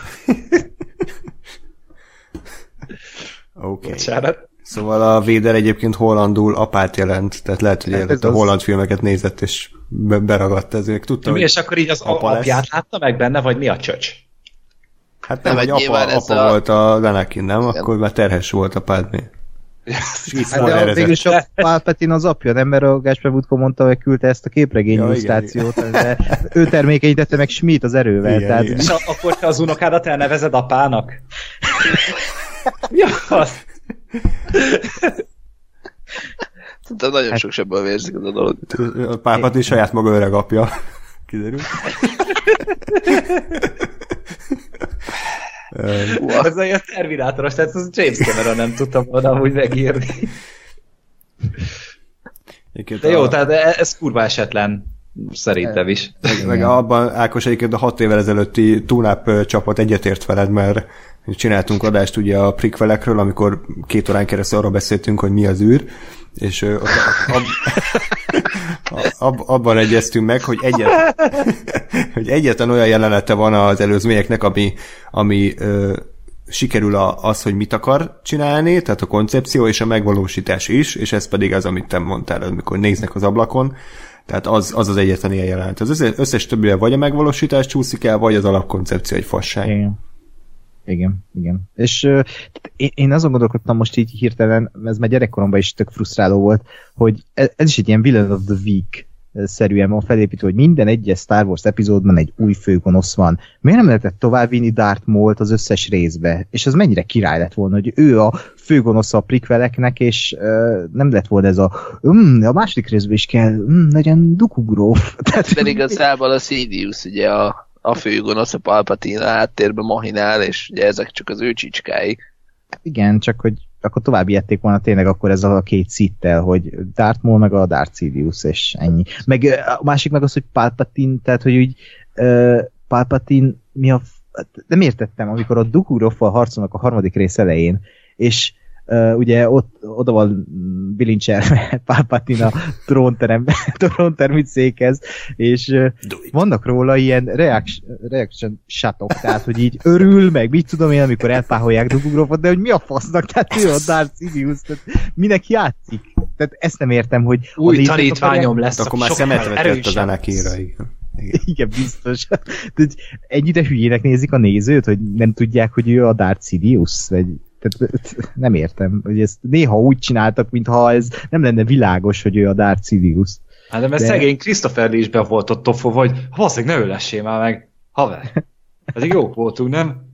oké. Okay. Bocsánat. Szóval a Véder egyébként hollandul apát jelent, tehát lehet, hogy Hát ez a az. holland filmeket nézett, és be- beragadt ez, még tudta, Mi, és akkor így az apa a- lesz. apját látta meg benne, vagy mi a csöcs? hát nem, Nem, egy apa, apa a- volt a Anakin, nem? Akkor már terhes volt a Padmé. És Hát de végül is a Palpatine az apja, nem? Mert a Gáspár Budko mondta, hogy küldte ezt a képregény Ja, igen, illusztrációt, de ő termékenyítette meg Schmidt az erővel. Igen, tehát igen. És akkor te az unokádat elnevezed apának? [laughs] ja, az. Szerintem nagyon sok sebből vérzik ez a dolog. A pápat is saját maga öreg apja. Kiderült. Ö, Ez a ilyen terminátoros, tehát az James Cameron nem tudtam volna amúgy megírni. egyébként De jó, a- tehát e- ez kurva esetlen, szerintem is. Meg, meg abban Ákos egyébként a hat évvel ezelőtti túnáp ö, csapat egyetért veled, mert csináltunk adást ugye a prikvelekről, amikor két órán keresztül arra beszéltünk, hogy mi az űr, és ö, ott, ab, [laughs] ab, abban egyeztünk meg, hogy, egyet, [laughs] hogy egyetlen olyan jelenete van az előzményeknek, ami, ami ö, sikerül a, az, hogy mit akar csinálni, tehát a koncepció és a megvalósítás is, és ez pedig az, amit te mondtál, amikor néznek az ablakon, tehát az az, az egyetlen ilyen jelenet. Az összes, összes többire vagy a megvalósítás csúszik el, vagy az alapkoncepció egy fasság. Igen. Igen, igen. És uh, én, én azon gondolkodtam most így hirtelen, ez már gyerekkoromban is tök frusztráló volt, hogy ez, ez is egy ilyen Villain of the Week szerűen van felépítve, hogy minden egyes Star Wars epizódban egy új főgonosz van. Miért nem lehetett továbbvinni Darth Maul-t az összes részbe? És az mennyire király lett volna, hogy ő a főgonosz a prikveleknek, és uh, nem lett volna ez a um, a második részben is kell, um, legyen Dukugróf. [laughs] Tehát, De igazából a Sidious ugye a, a főgonosz, a Palpatine a háttérben mahinál, és ugye ezek csak az ő csicskái. Igen, csak hogy akkor tovább ijedték volna tényleg akkor ez a két szittel, hogy Darth Maul meg a Darth Sidious, és ennyi. Meg a másik meg az, hogy Palpatine, tehát hogy úgy uh, Palpatine mi a... Nem értettem, amikor a Dukhuroffal harcolnak a harmadik rész elején, és uh, ugye ott oda van bilincselve [laughs] Palpatine a trónteremben, [laughs] tróntermi székhez, és uh, vannak róla ilyen reaction, reaction shotok, tehát hogy így örül, meg mit tudom én, amikor elpáholják Dubugrófot, de hogy mi a fasznak, tehát ő a Darth Sidious, tehát minek játszik? Tehát ezt nem értem, hogy Új tanítványom lesz, Hát akkor már szemet vetett az Anakinra, lesz. igen. igen. [laughs] Igen, biztos. Tehát ennyire hülyének nézik a nézőt, hogy nem tudják, hogy ő a Darth Sidious, vagy tehát nem értem, hogy ezt néha úgy csináltak, mintha ez nem lenne világos, hogy ő a Darth Sidious. Hát de mert De- szegény Christopher Lee is be volt ott tofó, hogy valószínűleg ne ő lessél már meg. Haver. Ezek jók voltunk, nem?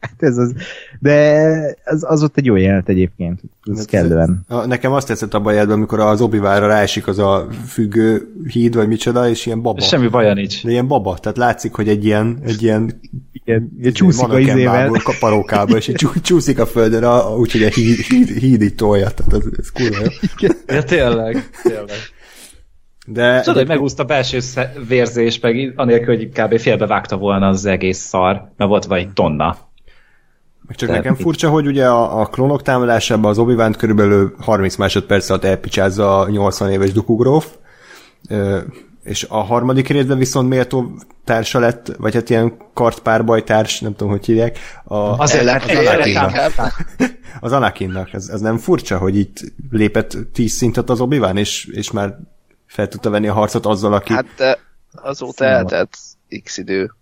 Hát ez az, de az, az ott egy jó jelenet egyébként, ez kellően. A, nekem azt tetszett abban a jelenetben, amikor az obi ráesik az a függő híd, vagy micsoda, és ilyen baba. Semmi baja nincs. De ilyen baba, tehát látszik, hogy egy ilyen, egy ilyen Igen, ilyen csúszik a izével. vágó kaparókába, és így csú- csúszik a földön, a- úgyhogy a híd, híd, híd így tolja, tehát ez, ez kurva jó. Ja, tényleg, tényleg. De Tudod, hogy megúszta a belső vérzés, meg anélkül, hogy kb. félbevágta volna az egész szar, mert volt vagy tonna. Meg csak Tehát nekem itt- furcsa, hogy ugye a, a klónok támadásában az obi körülbelül 30 másodperc alatt elpicsázza a 80 éves dukugróf, és a harmadik részben viszont méltó társa lett, vagy hát ilyen kartpárbajtárs, nem tudom, hogy hívják, a, Azért lett az Anakinnak. Az Anakinnak. Ez, ez nem furcsa, hogy itt lépett 10 szintet az obi és, és már fel tudta venni a harcot azzal, aki... Hát de azóta eltelt x idő.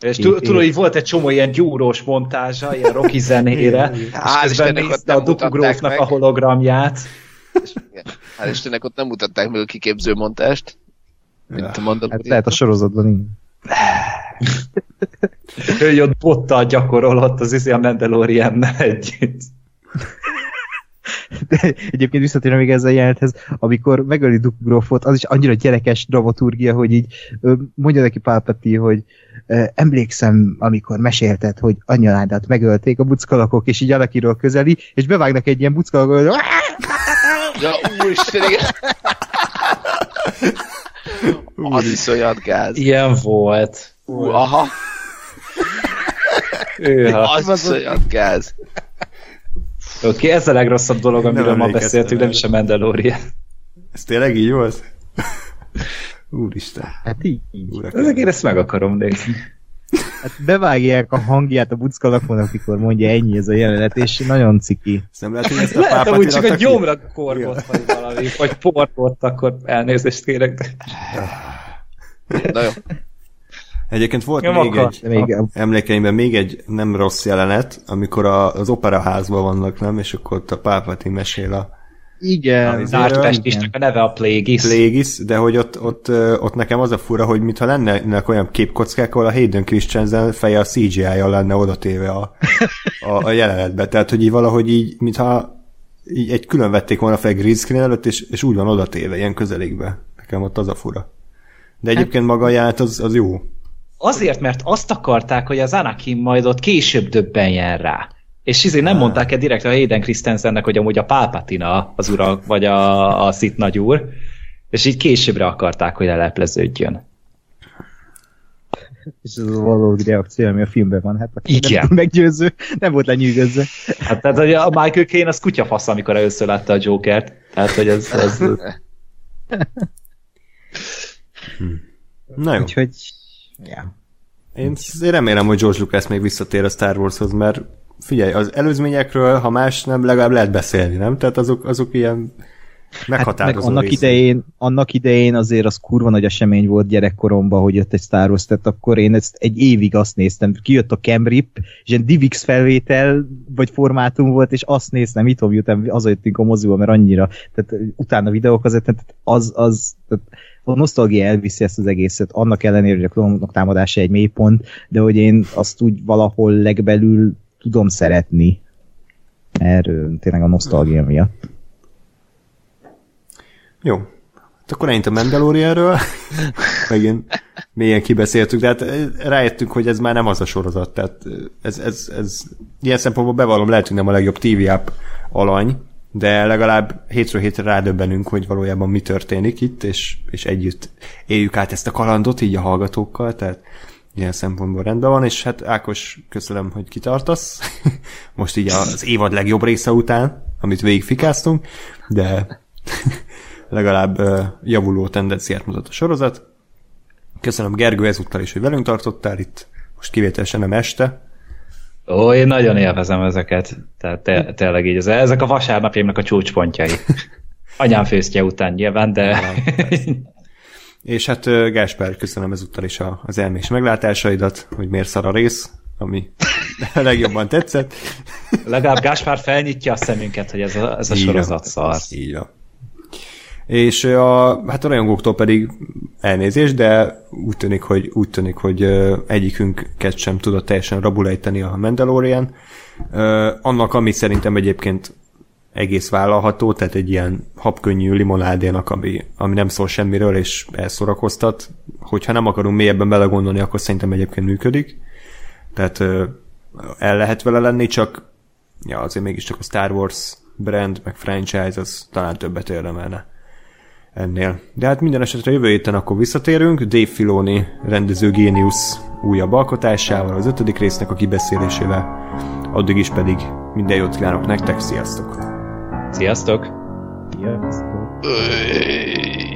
És tu- tudod, hogy volt egy csomó ilyen gyúrós montázsa, ilyen rocky [laughs] zenére, és közben nézte a Dukugrófnak a hologramját. Igen. Hál' Istennek ott nem mutatták meg a kiképző montást. Mint a Hát lehet a sorozatban így. Ő ott bottal gyakorolott az izé a Mandalorian együtt. De egyébként visszatérve még ezzel a jelenthez, amikor megöli Dukgrofot, az is annyira gyerekes dramaturgia, hogy így mondja neki Pálpati, hogy emlékszem, amikor mesélted, hogy anyaládat megölték a buckalakok, és így alakiról közeli, és bevágnak egy ilyen buckalakot, hogy Ja, úristen, igen. Az iszonyat gáz. Ilyen volt. Ú, aha, Őha. az iszonyat gáz. Oké, okay, ez a legrosszabb dolog, amiről ma beszéltünk, nem is a Mandalorian. Ez tényleg így volt? Úristen. hát így. így. Ezek én ezt meg akarom nézni. Hát bevágják a hangját a buckalakon, amikor mondja ennyi ez a jelenet, és nagyon ciki. Ezt nem lehet, hogy ezt a Lehet amúgy csak ki? gyomra korgott, vagy valami, vagy portott, akkor elnézést kérek. De... Na jó. Egyébként volt Nem még akar. egy, még emlékeimben még egy nem rossz jelenet, amikor a, az operaházban vannak, nem? És akkor ott a pápati mesél a igen, Az Zárt Igen. Pestisnek a neve a Plagueis. Plagueis, de hogy ott, ott, ott nekem az a fura, hogy mintha lennének olyan képkockák, ahol a Hayden Christensen feje a CGI-jal lenne odatéve a, a, a jelenetbe. Tehát, hogy így valahogy így, mintha így egy külön vették volna fel green screen előtt, és, és úgy van odatéve, ilyen közelékbe. Nekem ott az a fura. De egyébként maga a jelenet az, az jó. Azért, mert azt akarták, hogy az Anakin majd ott később döbbenjen rá. És izé nem mondták el direkt a Hayden Christensennek, hogy amúgy a Palpatina az ura, vagy a, a Sith nagyúr, és így későbbre akarták, hogy lelepleződjön. és ez a valódi reakció, ami a filmben van. Hát Igen. Nem meggyőző, nem volt lenyűgözve. Hát tehát hogy a Michael Caine az kutyafasz, amikor először látta a Jokert. Tehát, hogy ez, ez Na jó. Úgyhogy, ja. Én, én remélem, hogy George Lucas még visszatér a Star Warshoz, mert figyelj, az előzményekről, ha más nem, legalább lehet beszélni, nem? Tehát azok, azok ilyen Hát meg meghatározó annak részek. idején, annak idején azért az kurva nagy esemény volt gyerekkoromban, hogy jött egy Star Wars, tehát akkor én ezt egy évig azt néztem. Kijött a Cam Rip, és ilyen DivX felvétel, vagy formátum volt, és azt néztem, itt miután azért a moziba, mert annyira, tehát utána videók azért, tehát az, az tehát a nosztalgia elviszi ezt az egészet, annak ellenére, hogy a klónok támadása egy mélypont, de hogy én azt úgy valahol legbelül tudom szeretni. Erről tényleg a nosztalgia miatt. Jó. Hát akkor ennyit a Mandalorianről. [laughs] Megint mélyen kibeszéltük, de hát rájöttünk, hogy ez már nem az a sorozat. Tehát eh, ez, ez, ez ilyen szempontból bevallom, lehet, hogy nem a legjobb TV app alany, de legalább hétről hétre rádöbbenünk, hogy valójában mi történik itt, és, és együtt éljük át ezt a kalandot így a hallgatókkal, tehát ilyen szempontból rendben van, és hát Ákos, köszönöm, hogy kitartasz. [laughs] Most így az évad legjobb része után, amit végigfikáztunk, de [laughs] legalább javuló tendenciát mutat a sorozat. Köszönöm Gergő ezúttal is, hogy velünk tartottál itt, most kivételesen nem este. Ó, én nagyon élvezem ezeket. Tehát te, tényleg így, ez- ezek a vasárnapjaimnak a csúcspontjai. [laughs] Anyám főztje után nyilván, de És hát Gáspár, köszönöm ezúttal is az elmés meglátásaidat, hogy miért szar a rész, ami [laughs] legjobban tetszett. legalább Gáspár felnyitja a szemünket, hogy ez a, ez a Így sorozat szar. Így van. És a, hát a rajongóktól pedig elnézést, de úgy tűnik, hogy, úgy tűnik, hogy egyikünket sem tudott teljesen rabulejteni a Mandalorian. Annak, ami szerintem egyébként egész vállalható, tehát egy ilyen habkönnyű limonádénak, ami, ami nem szól semmiről, és elszorakoztat. Hogyha nem akarunk mélyebben belegondolni, akkor szerintem egyébként működik. Tehát el lehet vele lenni, csak ja, azért mégiscsak a Star Wars brand, meg franchise, az talán többet érdemelne ennél. De hát minden esetre jövő héten akkor visszatérünk, Dave Filoni rendező géniusz újabb alkotásával, az ötödik résznek a kibeszélésével. Addig is pedig minden jót kívánok nektek, sziasztok! Sziasztok! Sziasztok! Öy.